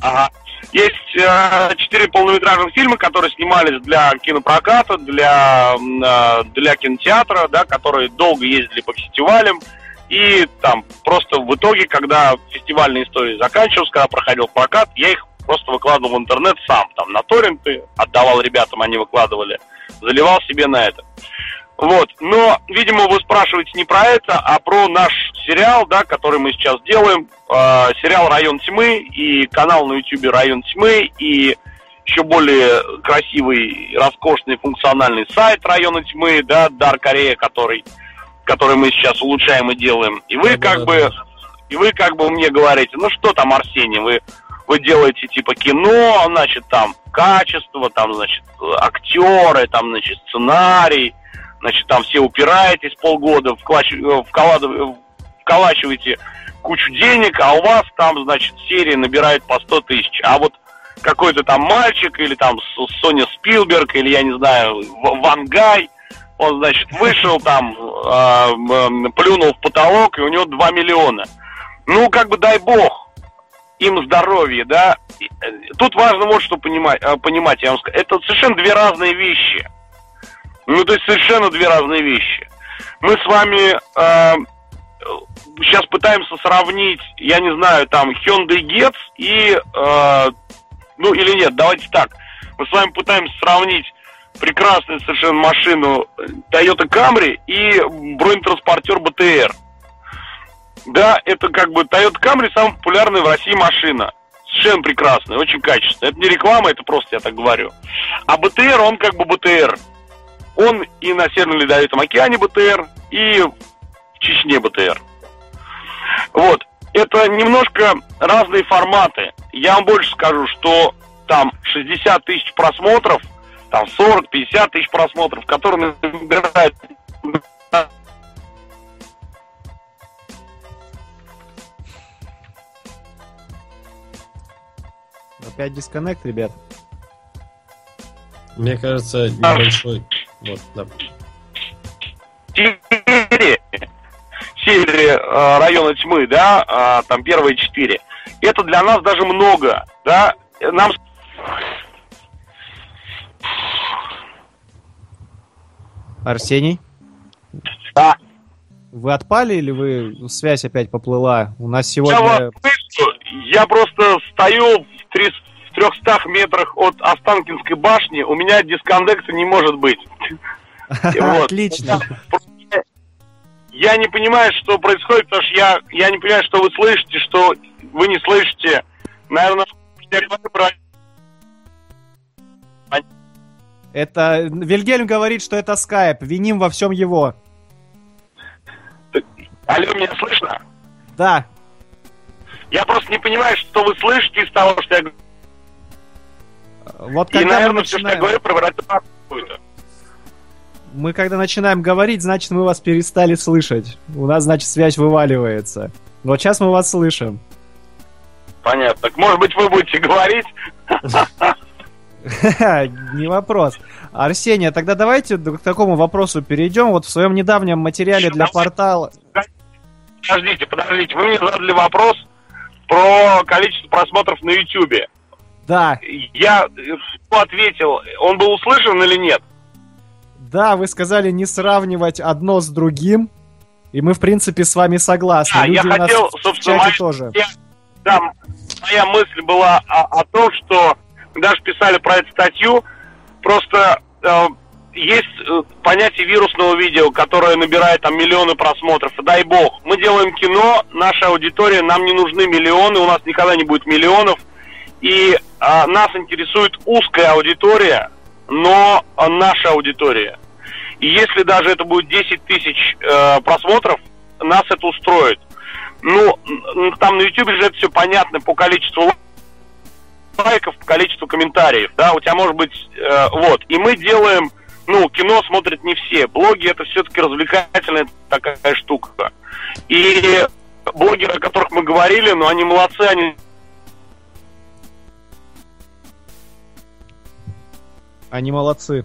Ага. Есть э, четыре полнометражных фильма, которые снимались для кинопроката, для, э, для кинотеатра, да, которые долго ездили по фестивалям. И там просто в итоге, когда фестивальная история заканчивалась, когда проходил прокат, я их просто выкладывал в интернет сам, там, на торренты, отдавал ребятам, они выкладывали, заливал себе на это. Вот, но, видимо, вы спрашиваете не про это, а про наш сериал, да, который мы сейчас делаем, э, сериал «Район тьмы» и канал на YouTube «Район тьмы» и еще более красивый, роскошный, функциональный сайт «Района тьмы», да, Дар Корея, который, который мы сейчас улучшаем и делаем. И вы да, как да, бы, да. и вы как бы мне говорите, ну что там, Арсений, вы вы делаете типа кино, значит, там качество, там, значит, актеры, там, значит, сценарий, значит, там все упираетесь полгода, вкладываете, вколачиваете кучу денег, а у вас там, значит, серия набирает по 100 тысяч. А вот какой-то там мальчик или там Соня Спилберг или, я не знаю, Ван Гай, он, значит, вышел там, э, плюнул в потолок, и у него 2 миллиона. Ну, как бы дай бог им здоровье, да. Э, тут важно вот что понимать, э, понимать я вам скажу. Это совершенно две разные вещи. Ну, то есть совершенно две разные вещи. Мы с вами э, сейчас пытаемся сравнить, я не знаю, там Hyundai Getz и, э, ну или нет, давайте так. Мы с вами пытаемся сравнить прекрасную совершенно машину Toyota Camry и бронетранспортер BTR. Да, это как бы Toyota Camry самая популярная в России машина. Совершенно прекрасная, очень качественная. Это не реклама, это просто я так говорю. А БТР, он как бы БТР. Он и на Северном Ледовитом океане БТР, и Чечне БТР. Вот. это немножко разные форматы. Я вам больше скажу, что там 60 тысяч просмотров, там 40-50 тысяч просмотров, которые набирают Опять дисконнект, ребят. Мне кажется, небольшой... Вот, да. Серии э, района тьмы, да, а, там первые четыре. Это для нас даже много, да. Нам Арсений, да, вы отпали или вы связь опять поплыла? У нас я сегодня... вас слышу, я просто стою в, три- в 300 метрах от Останкинской башни, у меня дисконнекта не может быть. Отлично. Я не понимаю, что происходит, потому что я, я не понимаю, что вы слышите, что вы не слышите. Наверное, я говорю про Это Вильгельм говорит, что это скайп. Виним во всем его. Алло, меня слышно? Да. Я просто не понимаю, что вы слышите из того, что я говорю. Вот И, когда мы наверное, все, что я начинаем, говорю, про какую-то. Мы когда начинаем говорить, значит мы вас перестали слышать. У нас, значит, связь вываливается. Вот сейчас мы вас слышим. Понятно. Так, может быть, вы будете говорить? Не вопрос. Арсений, а тогда давайте к такому вопросу перейдем. Вот в своем недавнем материале для портала... Подождите, подождите. Вы мне задали вопрос про количество просмотров на YouTube. Да, Я э, ответил, он был услышан или нет? Да, вы сказали не сравнивать одно с другим. И мы, в принципе, с вами согласны. Да, я Люди нас хотел, собственно, моя- тоже. Я- да, моя мысль была о, о том, что мы даже писали про эту статью, просто э, есть э, понятие вирусного видео, которое набирает там миллионы просмотров. Дай бог, мы делаем кино, наша аудитория, нам не нужны миллионы, у нас никогда не будет миллионов. И а, нас интересует узкая аудитория, но наша аудитория. И если даже это будет 10 тысяч э, просмотров, нас это устроит. Ну, там на YouTube же это все понятно по количеству лайков, по количеству комментариев, да, у тебя может быть, э, вот, и мы делаем, ну, кино смотрят не все, блоги это все-таки развлекательная такая штука. И блогеры, о которых мы говорили, ну, они молодцы, они Они молодцы.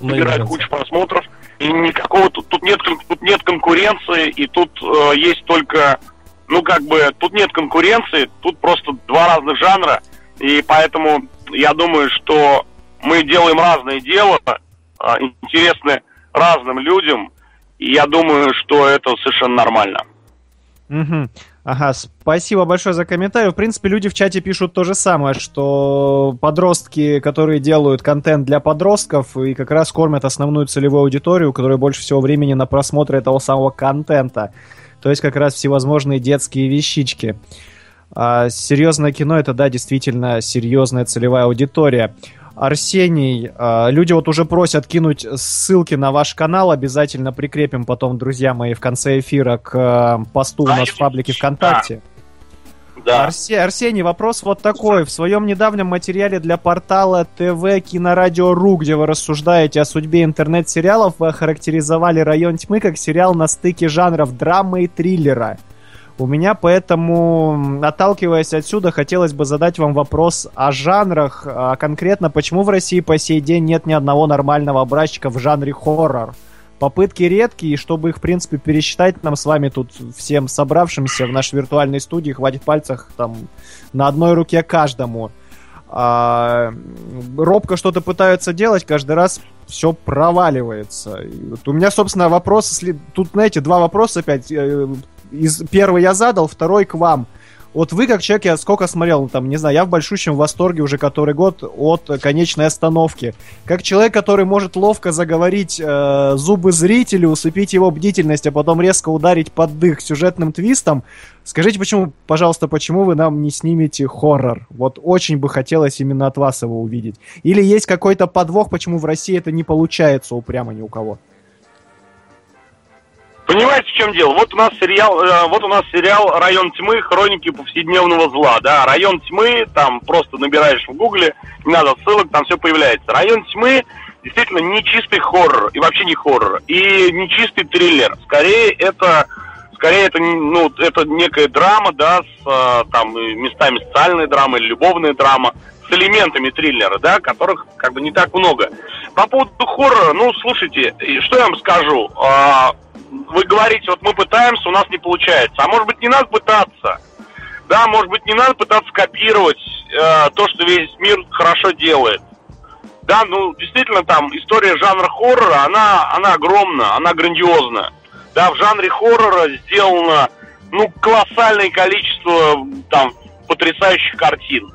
Нравится. кучу просмотров, и никакого тут, тут нет кон- тут нет конкуренции, и тут э, есть только, ну как бы, тут нет конкуренции, тут просто два разных жанра, и поэтому я думаю, что мы делаем разное дело, э, интересное разным людям, и я думаю, что это совершенно нормально. Мгм. Ага, спасибо большое за комментарий. В принципе, люди в чате пишут то же самое, что подростки, которые делают контент для подростков и как раз кормят основную целевую аудиторию, которая больше всего времени на просмотр этого самого контента. То есть как раз всевозможные детские вещички. А серьезное кино это, да, действительно серьезная целевая аудитория. Арсений, а, люди вот уже просят кинуть ссылки на ваш канал, обязательно прикрепим потом, друзья мои, в конце эфира к э, посту у нас в паблике ВКонтакте. Да. Арсе- Арсений, вопрос вот такой. В своем недавнем материале для портала ТВ Кинорадио.ру, где вы рассуждаете о судьбе интернет-сериалов, вы охарактеризовали «Район тьмы» как сериал на стыке жанров драмы и триллера. У меня поэтому, отталкиваясь отсюда, хотелось бы задать вам вопрос о жанрах, а конкретно, почему в России по сей день нет ни одного нормального образчика в жанре хоррор? Попытки редкие, и чтобы их, в принципе, пересчитать нам с вами тут всем собравшимся в нашей виртуальной студии, хватит пальцах там на одной руке каждому. А, робко что-то пытаются делать, каждый раз все проваливается. Вот у меня, собственно, вопрос, тут, знаете, два вопроса опять. Из, первый я задал, второй к вам. Вот вы, как человек, я сколько смотрел, ну, там, не знаю, я в большущем восторге уже который год от конечной остановки. Как человек, который может ловко заговорить э, зубы зрителю, усыпить его бдительность, а потом резко ударить под дых сюжетным твистом, скажите, почему, пожалуйста, почему вы нам не снимете хоррор? Вот очень бы хотелось именно от вас его увидеть. Или есть какой-то подвох, почему в России это не получается упрямо ни у кого? Понимаете, в чем дело? Вот у нас сериал, э, вот у нас сериал «Район тьмы. Хроники повседневного зла». Да, «Район тьмы», там просто набираешь в гугле, не надо ссылок, там все появляется. «Район тьмы» действительно не чистый хоррор, и вообще не хоррор, и не чистый триллер. Скорее это, скорее это, ну, это некая драма, да, с э, там местами социальная драма или любовная драма, с элементами триллера, да, которых как бы не так много. По поводу хоррора, ну, слушайте, что я вам скажу? А, вы говорите, вот мы пытаемся, у нас не получается. А может быть, не надо пытаться? Да, может быть, не надо пытаться копировать э, то, что весь мир хорошо делает. Да, ну, действительно, там история жанра хоррора, она, она огромна, она грандиозна. Да, в жанре хоррора сделано, ну, колоссальное количество, там, потрясающих картин.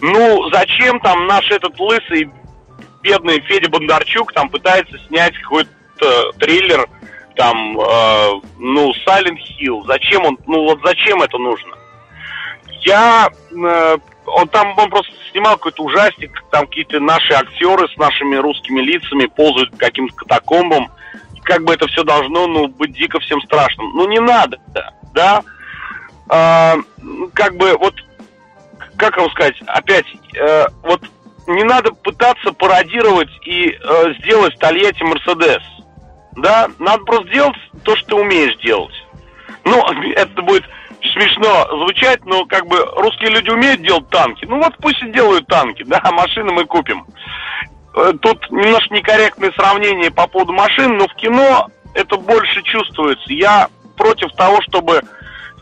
Ну, зачем там наш этот лысый, бедный Федя Бондарчук там пытается снять какой-то триллер, там, э, ну, Silent Hill, зачем он, ну вот зачем это нужно? Я, э, он там, он просто снимал какой-то ужастик, там какие-то наши актеры с нашими русскими лицами ползают по каким-то катакомбам, как бы это все должно, ну, быть дико всем страшным. Ну, не надо, да? Э, как бы, вот, как вам сказать, опять, э, вот не надо пытаться пародировать и э, сделать Тольятти Мерседес да, надо просто делать то, что ты умеешь делать. Ну, это будет смешно звучать, но как бы русские люди умеют делать танки. Ну вот пусть и делают танки, да, машины мы купим. Э, тут немножко некорректное сравнение по поводу машин, но в кино это больше чувствуется. Я против того, чтобы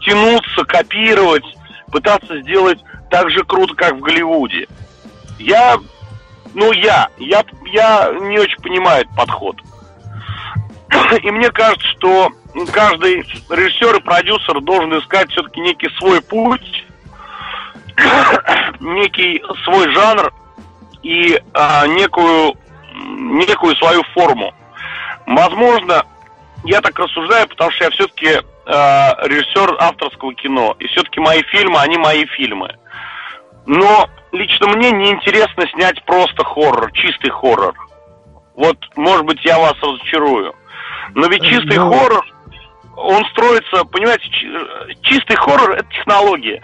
тянуться, копировать, пытаться сделать так же круто, как в Голливуде. Я, ну я, я, я не очень понимаю этот подход. И мне кажется, что каждый режиссер и продюсер должен искать все-таки некий свой путь, некий свой жанр и а, некую, некую свою форму. Возможно, я так рассуждаю, потому что я все-таки э, режиссер авторского кино. И все-таки мои фильмы, они мои фильмы. Но лично мне неинтересно снять просто хоррор, чистый хоррор. Вот, может быть, я вас разочарую. Но ведь чистый Но... Ну, хоррор, он строится, понимаете, чистый хоррор это технология.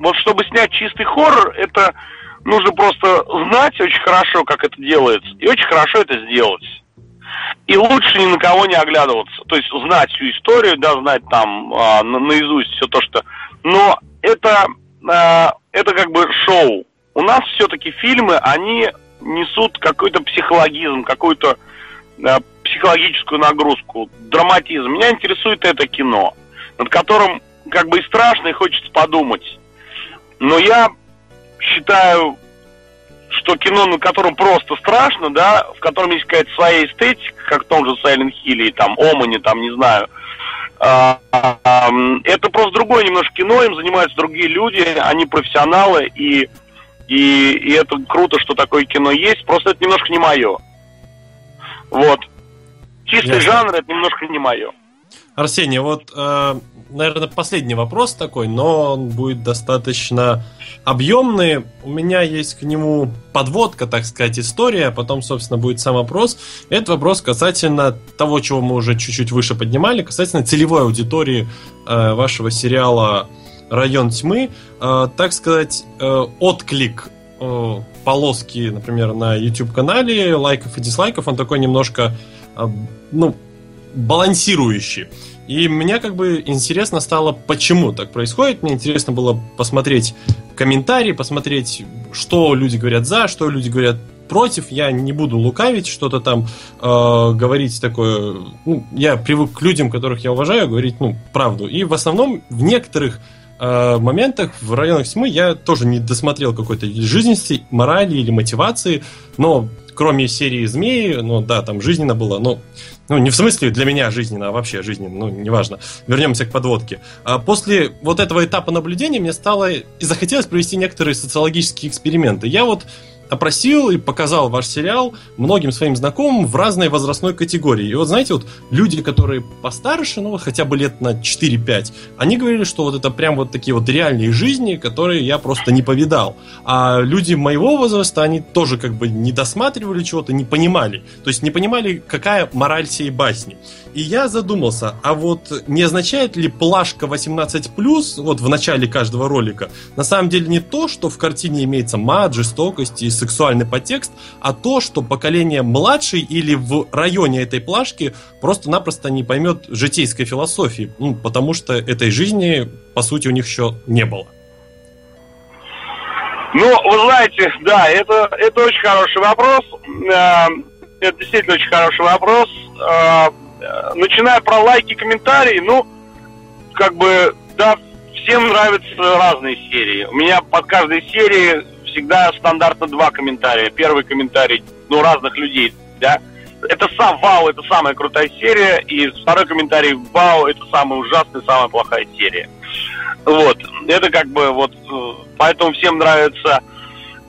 Вот чтобы снять чистый хоррор, это нужно просто знать очень хорошо, как это делается, и очень хорошо это сделать. И лучше ни на кого не оглядываться. То есть знать всю историю, да, знать там а, наизусть все то, что... Но это, а, это как бы шоу. У нас все-таки фильмы, они несут какой-то психологизм, какую-то а, психологическую нагрузку, драматизм. Меня интересует это кино, над которым как бы и страшно, и хочется подумать. Но я считаю, что кино, на котором просто страшно, да, в котором есть какая-то своя эстетика, как в том же Silent Hill, там, Омане, там, не знаю, а, это просто другое немножко кино, им занимаются другие люди, они профессионалы, и, и, и это круто, что такое кино есть, просто это немножко не мое. Вот. Чистый Ясно. жанр это немножко не мое. Арсений, вот, э, наверное, последний вопрос такой, но он будет достаточно объемный. У меня есть к нему подводка, так сказать, история, а потом, собственно, будет сам вопрос. Это вопрос касательно того, чего мы уже чуть-чуть выше поднимали, касательно целевой аудитории э, вашего сериала «Район тьмы». Э, так сказать, э, отклик э, полоски, например, на YouTube-канале, лайков и дизлайков, он такой немножко ну, балансирующий. И мне как бы интересно стало, почему так происходит. Мне интересно было посмотреть комментарии, посмотреть, что люди говорят за, что люди говорят против. Я не буду лукавить, что-то там э, говорить такое. Ну, я привык к людям, которых я уважаю, говорить ну правду. И в основном в некоторых э, моментах в районах тьмы я тоже не досмотрел какой-то жизненности, морали или мотивации, но кроме серии «Змеи», ну да, там жизненно было, но ну, не в смысле для меня жизненно, а вообще жизненно, ну, неважно. Вернемся к подводке. А после вот этого этапа наблюдения мне стало и захотелось провести некоторые социологические эксперименты. Я вот опросил и показал ваш сериал многим своим знакомым в разной возрастной категории. И вот знаете, вот люди, которые постарше, ну хотя бы лет на 4-5, они говорили, что вот это прям вот такие вот реальные жизни, которые я просто не повидал. А люди моего возраста, они тоже как бы не досматривали чего-то, не понимали. То есть не понимали, какая мораль всей басни. И я задумался, а вот не означает ли плашка 18+, вот в начале каждого ролика, на самом деле не то, что в картине имеется мат, жестокость и сексуальный подтекст, а то, что поколение младшей или в районе этой плашки просто-напросто не поймет житейской философии, ну, потому что этой жизни, по сути, у них еще не было. Ну, вы знаете, да, это, это очень хороший вопрос. Э, это действительно очень хороший вопрос. Э, начиная про лайки, комментарии, ну, как бы, да, всем нравятся разные серии. У меня под каждой серией всегда стандартно два комментария. Первый комментарий, ну, разных людей, да. Это сам вау, это самая крутая серия, и второй комментарий вау, это самая ужасная, самая плохая серия. Вот, это как бы вот, э, поэтому всем нравится.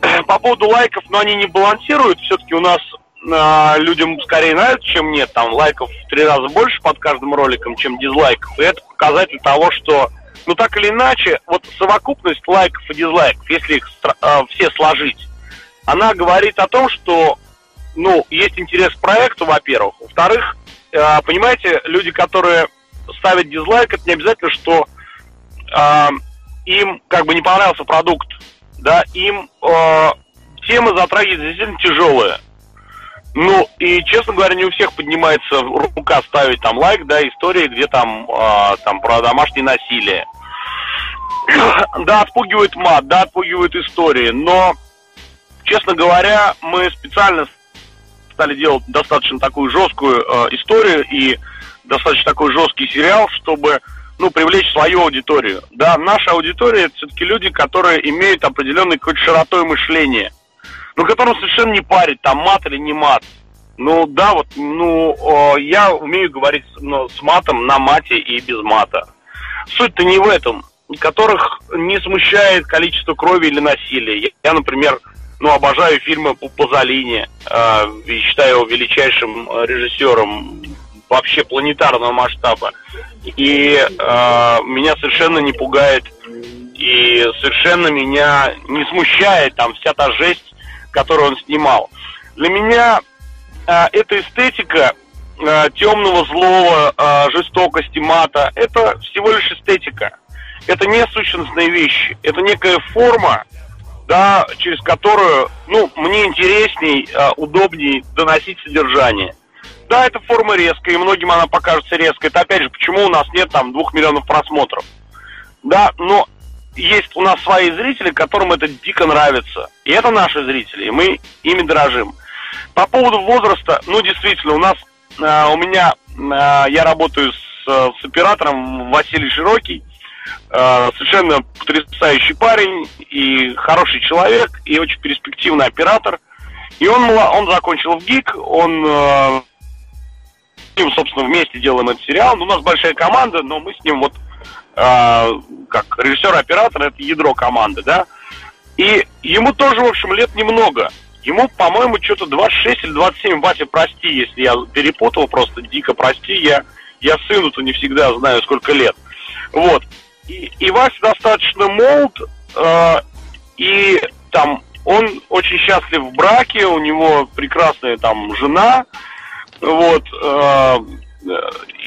По поводу лайков, но они не балансируют, все-таки у нас э, людям скорее нравится, чем нет. Там лайков в три раза больше под каждым роликом, чем дизлайков. И это показатель того, что ну так или иначе, вот совокупность лайков и дизлайков, если их э, все сложить, она говорит о том, что, ну, есть интерес к проекту, во-первых. Во-вторых, э, понимаете, люди, которые ставят дизлайк, это не обязательно, что э, им как бы не понравился продукт, да, им э, темы затрагивают действительно тяжелые. Ну, и, честно говоря, не у всех поднимается рука ставить там лайк, да, истории, где там, э, там про домашнее насилие. Да, отпугивает мат, да, отпугивает истории, но, честно говоря, мы специально стали делать достаточно такую жесткую э, историю и достаточно такой жесткий сериал, чтобы ну, привлечь свою аудиторию. Да, наша аудитория это все-таки люди, которые имеют определенной какой-то широтой мышления, ну, которым совершенно не парит, там мат или не мат. Ну, да, вот, ну, э, я умею говорить ну, с матом, на мате и без мата. Суть-то не в этом которых не смущает количество крови или насилия. Я, например, ну, обожаю фильмы по Пазолини, э, считаю его величайшим э, режиссером вообще планетарного масштаба. И э, меня совершенно не пугает и совершенно меня не смущает там вся та жесть, которую он снимал. Для меня э, эта эстетика э, темного, злого, э, жестокости, мата, это всего лишь эстетика это не сущностные вещи, это некая форма, да, через которую, ну, мне интересней, а, удобней доносить содержание. Да, эта форма резкая, и многим она покажется резкой. Это опять же, почему у нас нет там двух миллионов просмотров. Да, но есть у нас свои зрители, которым это дико нравится. И это наши зрители, и мы ими дорожим. По поводу возраста, ну, действительно, у нас, э, у меня, э, я работаю с, с оператором Василий Широкий, Э, совершенно потрясающий парень и хороший человек, и очень перспективный оператор. И он, он закончил в ГИК, он э, с ним, собственно, вместе делаем этот сериал. У нас большая команда, но мы с ним вот э, как режиссер-оператор, это ядро команды, да. И ему тоже, в общем, лет немного. Ему, по-моему, что-то 26 или 27. Вася, прости, если я перепутал, просто дико прости. Я, я сыну-то не всегда знаю, сколько лет. Вот. И, и Вася достаточно молод, э, и там он очень счастлив в браке, у него прекрасная там жена, вот, э,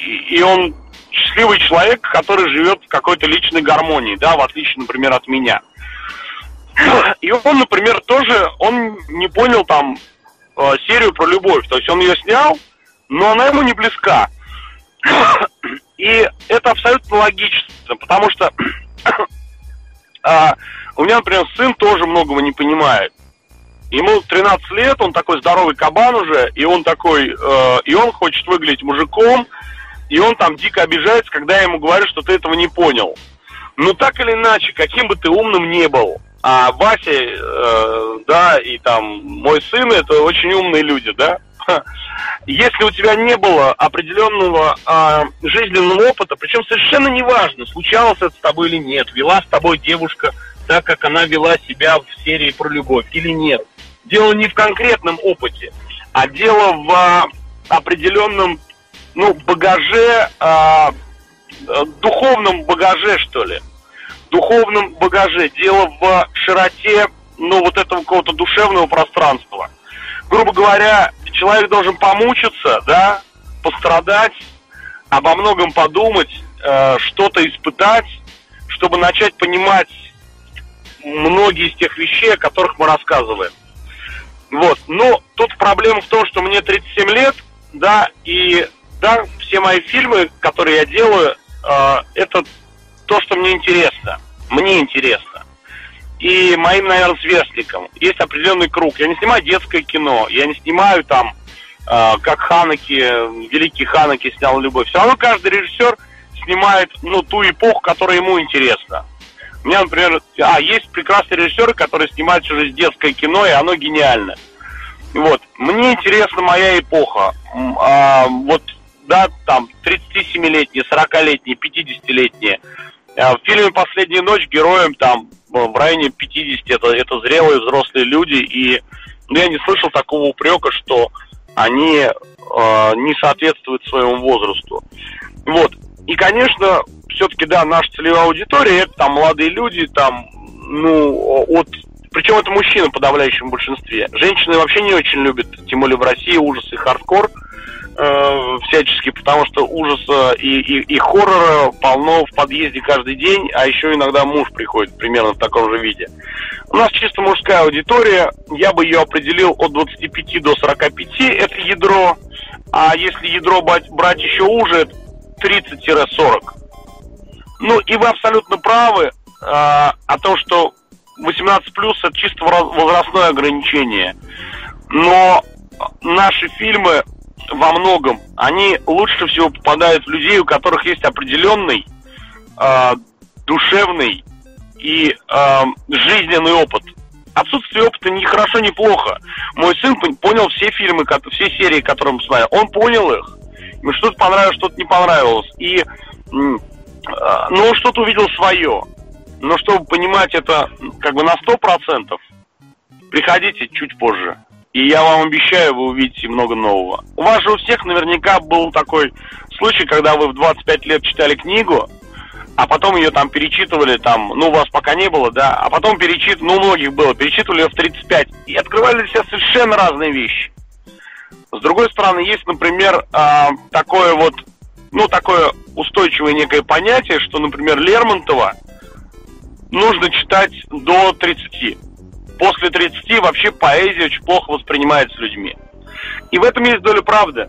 и, и он счастливый человек, который живет в какой-то личной гармонии, да, в отличие, например, от меня. И он, например, тоже, он не понял там э, серию про любовь, то есть он ее снял, но она ему не близка. И это абсолютно логично, потому что а, у меня, например, сын тоже многого не понимает. Ему 13 лет, он такой здоровый кабан уже, и он такой, э, и он хочет выглядеть мужиком, и он там дико обижается, когда я ему говорю, что ты этого не понял. Ну, так или иначе, каким бы ты умным не был, а Вася, э, да, и там мой сын, это очень умные люди, да, если у тебя не было определенного а, жизненного опыта, причем совершенно неважно, случалось это с тобой или нет, вела с тобой девушка так, как она вела себя в серии про любовь или нет, дело не в конкретном опыте, а дело в а, определенном ну, багаже, э, духовном багаже, что ли. Духовном багаже. Дело в широте, ну, вот этого какого-то душевного пространства. Грубо говоря, человек должен помучиться, да, пострадать, обо многом подумать, э, что-то испытать, чтобы начать понимать многие из тех вещей, о которых мы рассказываем. Вот. Но тут проблема в том, что мне 37 лет, да, и да, все мои фильмы, которые я делаю, э, это то, что мне интересно. Мне интересно. И моим, наверное, сверстникам. Есть определенный круг. Я не снимаю детское кино, я не снимаю там, э, как Ханаки, великий Ханаки снял «Любовь». Все равно каждый режиссер снимает, ну, ту эпоху, которая ему интересна. У меня, например, а, есть прекрасные режиссеры, которые снимают через детское кино, и оно гениально. Вот. Мне интересна моя эпоха. А, вот, да, там, 37-летние, 40-летние, 50-летние. А, в фильме «Последняя ночь» героям там в районе 50, это, это зрелые взрослые люди, и ну, я не слышал такого упрека, что они э, не соответствуют своему возрасту. Вот. И, конечно, все-таки, да, наша целевая аудитория, это там молодые люди, там, ну, от... Причем это мужчины в подавляющем большинстве. Женщины вообще не очень любят, тем более в России, ужасы хардкор э, всячески, потому что ужаса и, и, и хоррора полно в подъезде каждый день, а еще иногда муж приходит примерно в таком же виде. У нас чисто мужская аудитория, я бы ее определил от 25 до 45, это ядро, а если ядро брать, брать еще уже, 30-40. Ну, и вы абсолютно правы э, о том, что 18 плюс это чисто возрастное ограничение. Но наши фильмы во многом, они лучше всего попадают в людей, у которых есть определенный э, душевный и э, жизненный опыт. Отсутствие опыта не хорошо, не плохо. Мой сын понял все фильмы, все серии, которые он смотрел. Он понял их. Ему что-то понравилось, что-то не понравилось. И а, ну, что-то увидел свое. Но чтобы понимать это как бы на сто процентов, приходите чуть позже. И я вам обещаю, вы увидите много нового. У вас же у всех наверняка был такой случай, когда вы в 25 лет читали книгу, а потом ее там перечитывали, там, ну, у вас пока не было, да, а потом перечитывали, ну, у многих было, перечитывали ее в 35, и открывали для себя совершенно разные вещи. С другой стороны, есть, например, э, такое вот ну, такое устойчивое некое понятие, что, например, Лермонтова нужно читать до 30. После 30 вообще поэзия очень плохо воспринимается людьми. И в этом есть доля правды.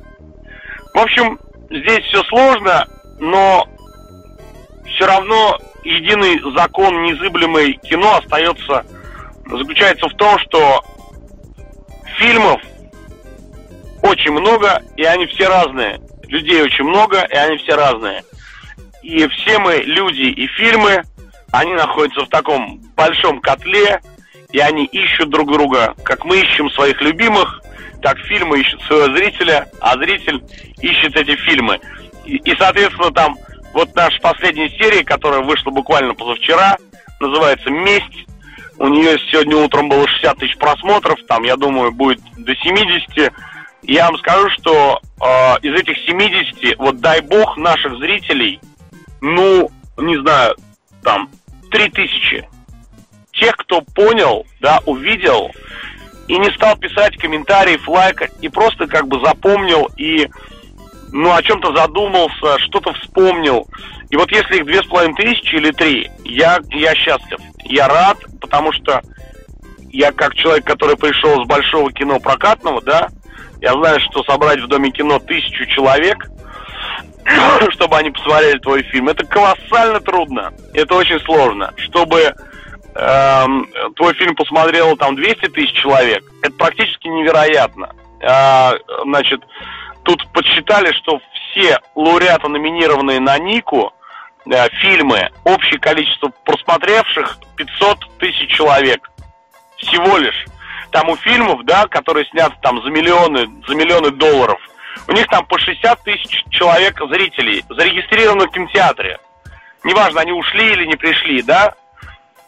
В общем, здесь все сложно, но все равно единый закон незыблемой кино остается, заключается в том, что фильмов очень много, и они все разные людей очень много, и они все разные. И все мы, люди и фильмы, они находятся в таком большом котле, и они ищут друг друга, как мы ищем своих любимых, так фильмы ищут своего зрителя, а зритель ищет эти фильмы. И, и соответственно, там вот наша последняя серия, которая вышла буквально позавчера, называется «Месть». У нее сегодня утром было 60 тысяч просмотров, там, я думаю, будет до 70. Я вам скажу, что э, из этих 70, вот дай бог наших зрителей, ну, не знаю, там, 3000. Тех, кто понял, да, увидел и не стал писать комментариев, лайкать, и просто как бы запомнил и, ну, о чем-то задумался, что-то вспомнил. И вот если их две с половиной тысячи или три, я, я счастлив. Я рад, потому что я как человек, который пришел с большого кино прокатного, да, я знаю, что собрать в Доме кино тысячу человек, чтобы они посмотрели твой фильм, это колоссально трудно. Это очень сложно. Чтобы эм, твой фильм посмотрело там 200 тысяч человек, это практически невероятно. А, значит, тут подсчитали, что все лауреаты, номинированные на Нику, э, фильмы, общее количество просмотревших 500 тысяч человек. Всего лишь там у фильмов, да, которые сняты там за миллионы, за миллионы долларов, у них там по 60 тысяч человек зрителей зарегистрированы в кинотеатре. Неважно, они ушли или не пришли, да?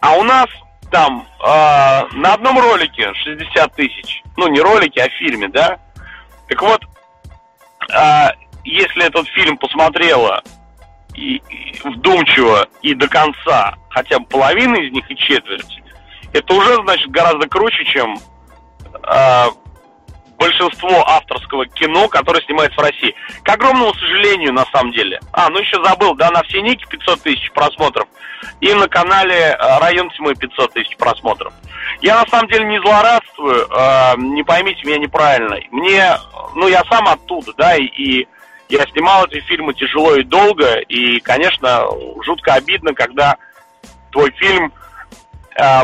А у нас там а, на одном ролике 60 тысяч. Ну, не ролике, а фильме, да? Так вот, а, если этот фильм посмотрела и, и вдумчиво и до конца хотя бы половина из них и четверть, это уже, значит, гораздо круче, чем э, большинство авторского кино, которое снимается в России. К огромному сожалению, на самом деле. А, ну еще забыл, да, на все ники 500 тысяч просмотров. И на канале э, Район тьмы 500 тысяч просмотров. Я на самом деле не злорадствую, э, не поймите меня неправильно. Мне, ну я сам оттуда, да, и, и я снимал эти фильмы тяжело и долго, и, конечно, жутко обидно, когда твой фильм э,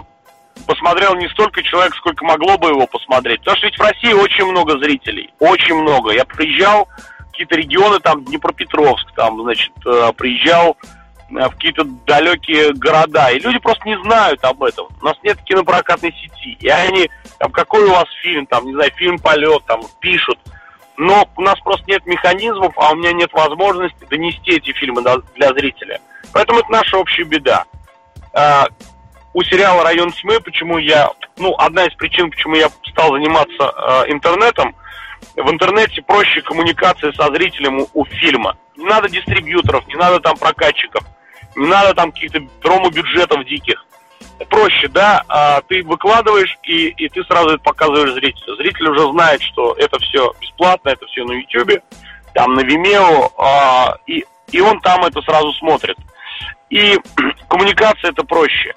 посмотрел не столько человек, сколько могло бы его посмотреть. Потому что ведь в России очень много зрителей, очень много. Я приезжал в какие-то регионы, там Днепропетровск, там, значит, э, приезжал э, в какие-то далекие города, и люди просто не знают об этом. У нас нет кинопрокатной сети, и они, там, какой у вас фильм, там, не знаю, фильм «Полет», там, пишут, но у нас просто нет механизмов, а у меня нет возможности донести эти фильмы для зрителя. Поэтому это наша общая беда. У сериала «Район тьмы», почему я... Ну, одна из причин, почему я стал заниматься э, интернетом, в интернете проще коммуникация со зрителем у, у фильма. Не надо дистрибьюторов, не надо там прокатчиков, не надо там каких-то промо-бюджетов диких. Проще, да, а ты выкладываешь, и, и ты сразу это показываешь зрителю. Зритель уже знает, что это все бесплатно, это все на YouTube, там на Vimeo, а, и, и он там это сразу смотрит. И коммуникация это проще.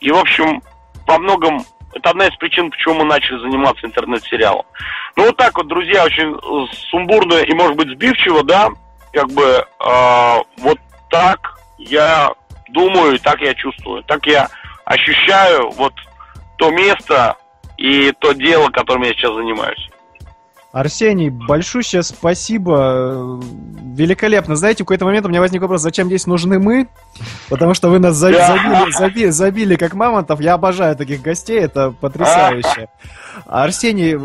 И, в общем, во многом это одна из причин, почему мы начали заниматься интернет-сериалом. Ну, вот так вот, друзья, очень сумбурно и, может быть, сбивчиво, да, как бы э, вот так я думаю, так я чувствую, так я ощущаю вот то место и то дело, которым я сейчас занимаюсь. Арсений, большущее спасибо. Великолепно. Знаете, в какой-то момент у меня возник вопрос, зачем здесь нужны мы? Потому что вы нас забили, забили, забили как мамонтов. Я обожаю таких гостей, это потрясающе. Арсений,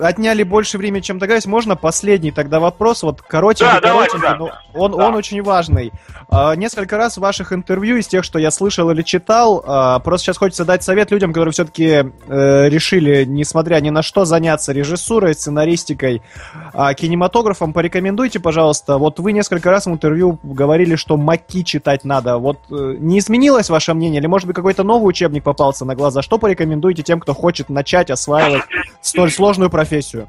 отняли больше времени, чем догадались. Можно последний тогда вопрос? Вот коротенький, да, коротенький, давайте, но он, да. он очень важный. А, несколько раз в ваших интервью, из тех, что я слышал или читал, а, просто сейчас хочется дать совет людям, которые все-таки э, решили, несмотря ни на что, заняться режиссурой, сценаристикой, а, кинематографом. Порекомендуйте, пожалуйста. Вот вы несколько раз в интервью говорили, что маки читать надо. Вот э, не изменилось ваше мнение? Или, может быть, какой-то новый учебник попался на глаза? Что порекомендуете тем, кто хочет начать осваивать столь сложную профессию?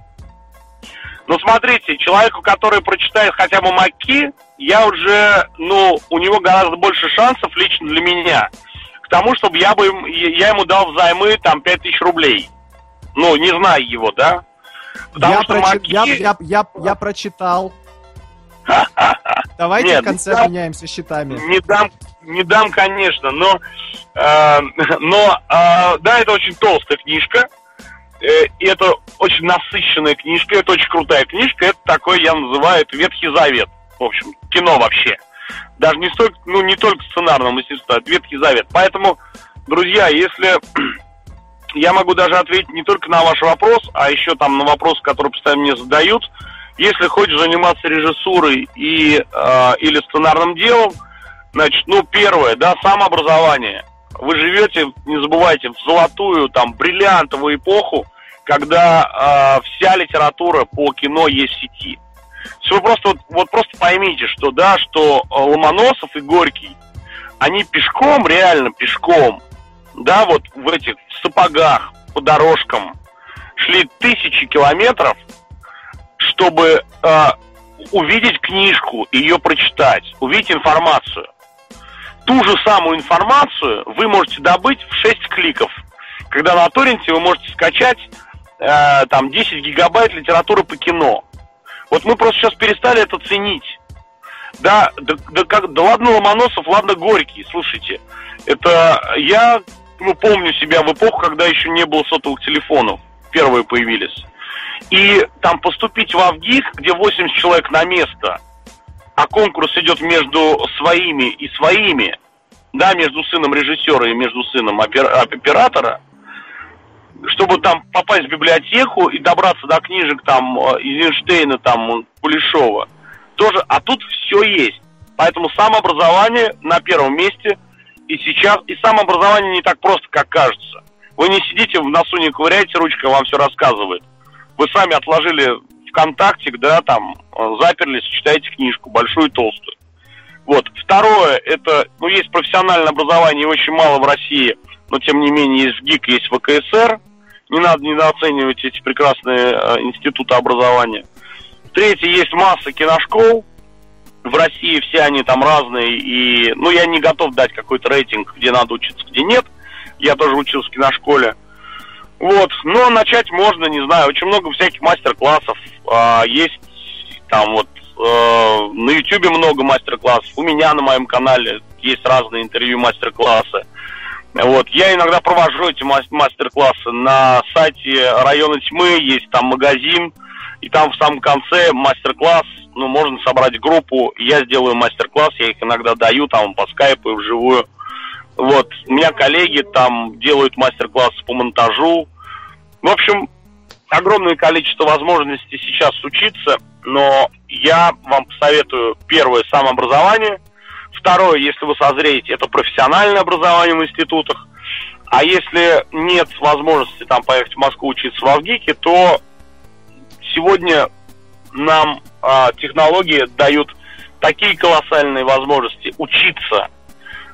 Ну, смотрите, человеку, который прочитает хотя бы Маки, я уже, ну, у него гораздо больше шансов лично для меня к тому, чтобы я бы я ему дал взаймы там 5000 рублей. Ну, не знаю его, да? Потому я, что прочи... Маки... я, я, я, я прочитал. Давайте Нет, в конце дам, меняемся счетами. Не дам, не дам, конечно, но, э, но э, да, это очень толстая книжка. Э, и это очень насыщенная книжка, это очень крутая книжка. Это такой, я называю, это Ветхий Завет. В общем, кино вообще. Даже не столько, ну, не только сценарного мастерства, это Ветхий Завет. Поэтому, друзья, если я могу даже ответить не только на ваш вопрос, а еще там на вопросы, которые постоянно мне задают. Если хочешь заниматься режиссурой и, э, или сценарным делом, значит, ну, первое, да, самообразование вы живете, не забывайте, в золотую, там, бриллиантовую эпоху, когда э, вся литература по кино есть в сети. Вы просто, вот, вот просто поймите, что, да, что а, Ломоносов и Горький, они пешком, реально пешком, да, вот в этих сапогах, по дорожкам, шли тысячи километров, чтобы э, увидеть книжку, ее прочитать, увидеть информацию ту же самую информацию вы можете добыть в 6 кликов. Когда на торренте вы можете скачать э, там 10 гигабайт литературы по кино. Вот мы просто сейчас перестали это ценить. Да, да, да, как, да ладно Ломоносов, ладно Горький, слушайте. Это я ну, помню себя в эпоху, когда еще не было сотовых телефонов. Первые появились. И там поступить в Авгик, где 80 человек на место – а конкурс идет между своими и своими, да, между сыном режиссера и между сыном оператора, чтобы там попасть в библиотеку и добраться до книжек там Эйзенштейна, там Кулешова, тоже, а тут все есть. Поэтому самообразование на первом месте, и сейчас, и самообразование не так просто, как кажется. Вы не сидите в носу, не ковыряете ручкой, вам все рассказывает. Вы сами отложили ВКонтактик, да, там, э, заперлись, читаете книжку, большую и толстую. Вот. Второе, это, ну, есть профессиональное образование, очень мало в России, но, тем не менее, есть ГИК, есть ВКСР. Не надо недооценивать эти прекрасные э, институты образования. Третье, есть масса киношкол, в России все они там разные, и, ну, я не готов дать какой-то рейтинг, где надо учиться, где нет. Я тоже учился в киношколе. Вот, но начать можно, не знаю, очень много всяких мастер-классов. А, есть там вот э, на Ютубе много мастер-классов. У меня на моем канале есть разные интервью, мастер-классы. Вот, я иногда провожу эти мастер-классы на сайте района тьмы, есть там магазин, и там в самом конце мастер-класс, ну, можно собрать группу, я сделаю мастер-класс, я их иногда даю там по скайпу и вживую. Вот, у меня коллеги там делают мастер-классы по монтажу. В общем, огромное количество возможностей сейчас учиться, но я вам посоветую первое самообразование, второе, если вы созреете, это профессиональное образование в институтах, а если нет возможности там поехать в Москву учиться в Авгике, то сегодня нам а, технологии дают такие колоссальные возможности учиться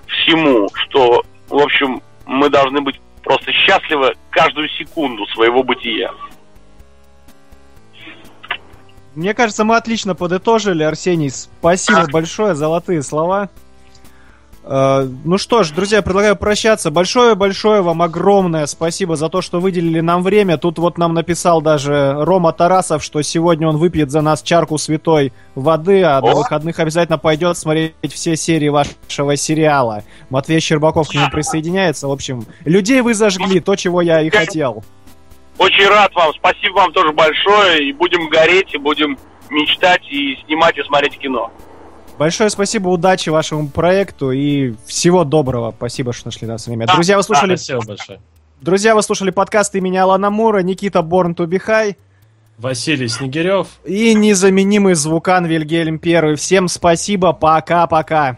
всему, что, в общем, мы должны быть просто счастливы каждую секунду своего бытия. Мне кажется, мы отлично подытожили, Арсений. Спасибо большое, золотые слова. Э, ну что ж, друзья, предлагаю прощаться. Большое-большое вам огромное спасибо за то, что выделили нам время. Тут вот нам написал даже Рома Тарасов, что сегодня он выпьет за нас чарку святой воды, а на выходных обязательно пойдет смотреть все серии вашего сериала. Матвей Щербаков к нему присоединяется. В общем, людей вы зажгли, то, чего я и хотел. Очень рад вам, спасибо вам тоже большое, и будем гореть, и будем мечтать, и снимать, и смотреть кино. Большое спасибо, удачи вашему проекту и всего доброго. Спасибо, что нашли нас время. Да, Друзья, вы слушали... Да, спасибо большое. Друзья, вы слушали подкаст имени Алана Мура, Никита Борн Тубихай. Василий Снегирев. И незаменимый звукан Вильгельм Первый. Всем спасибо, пока-пока.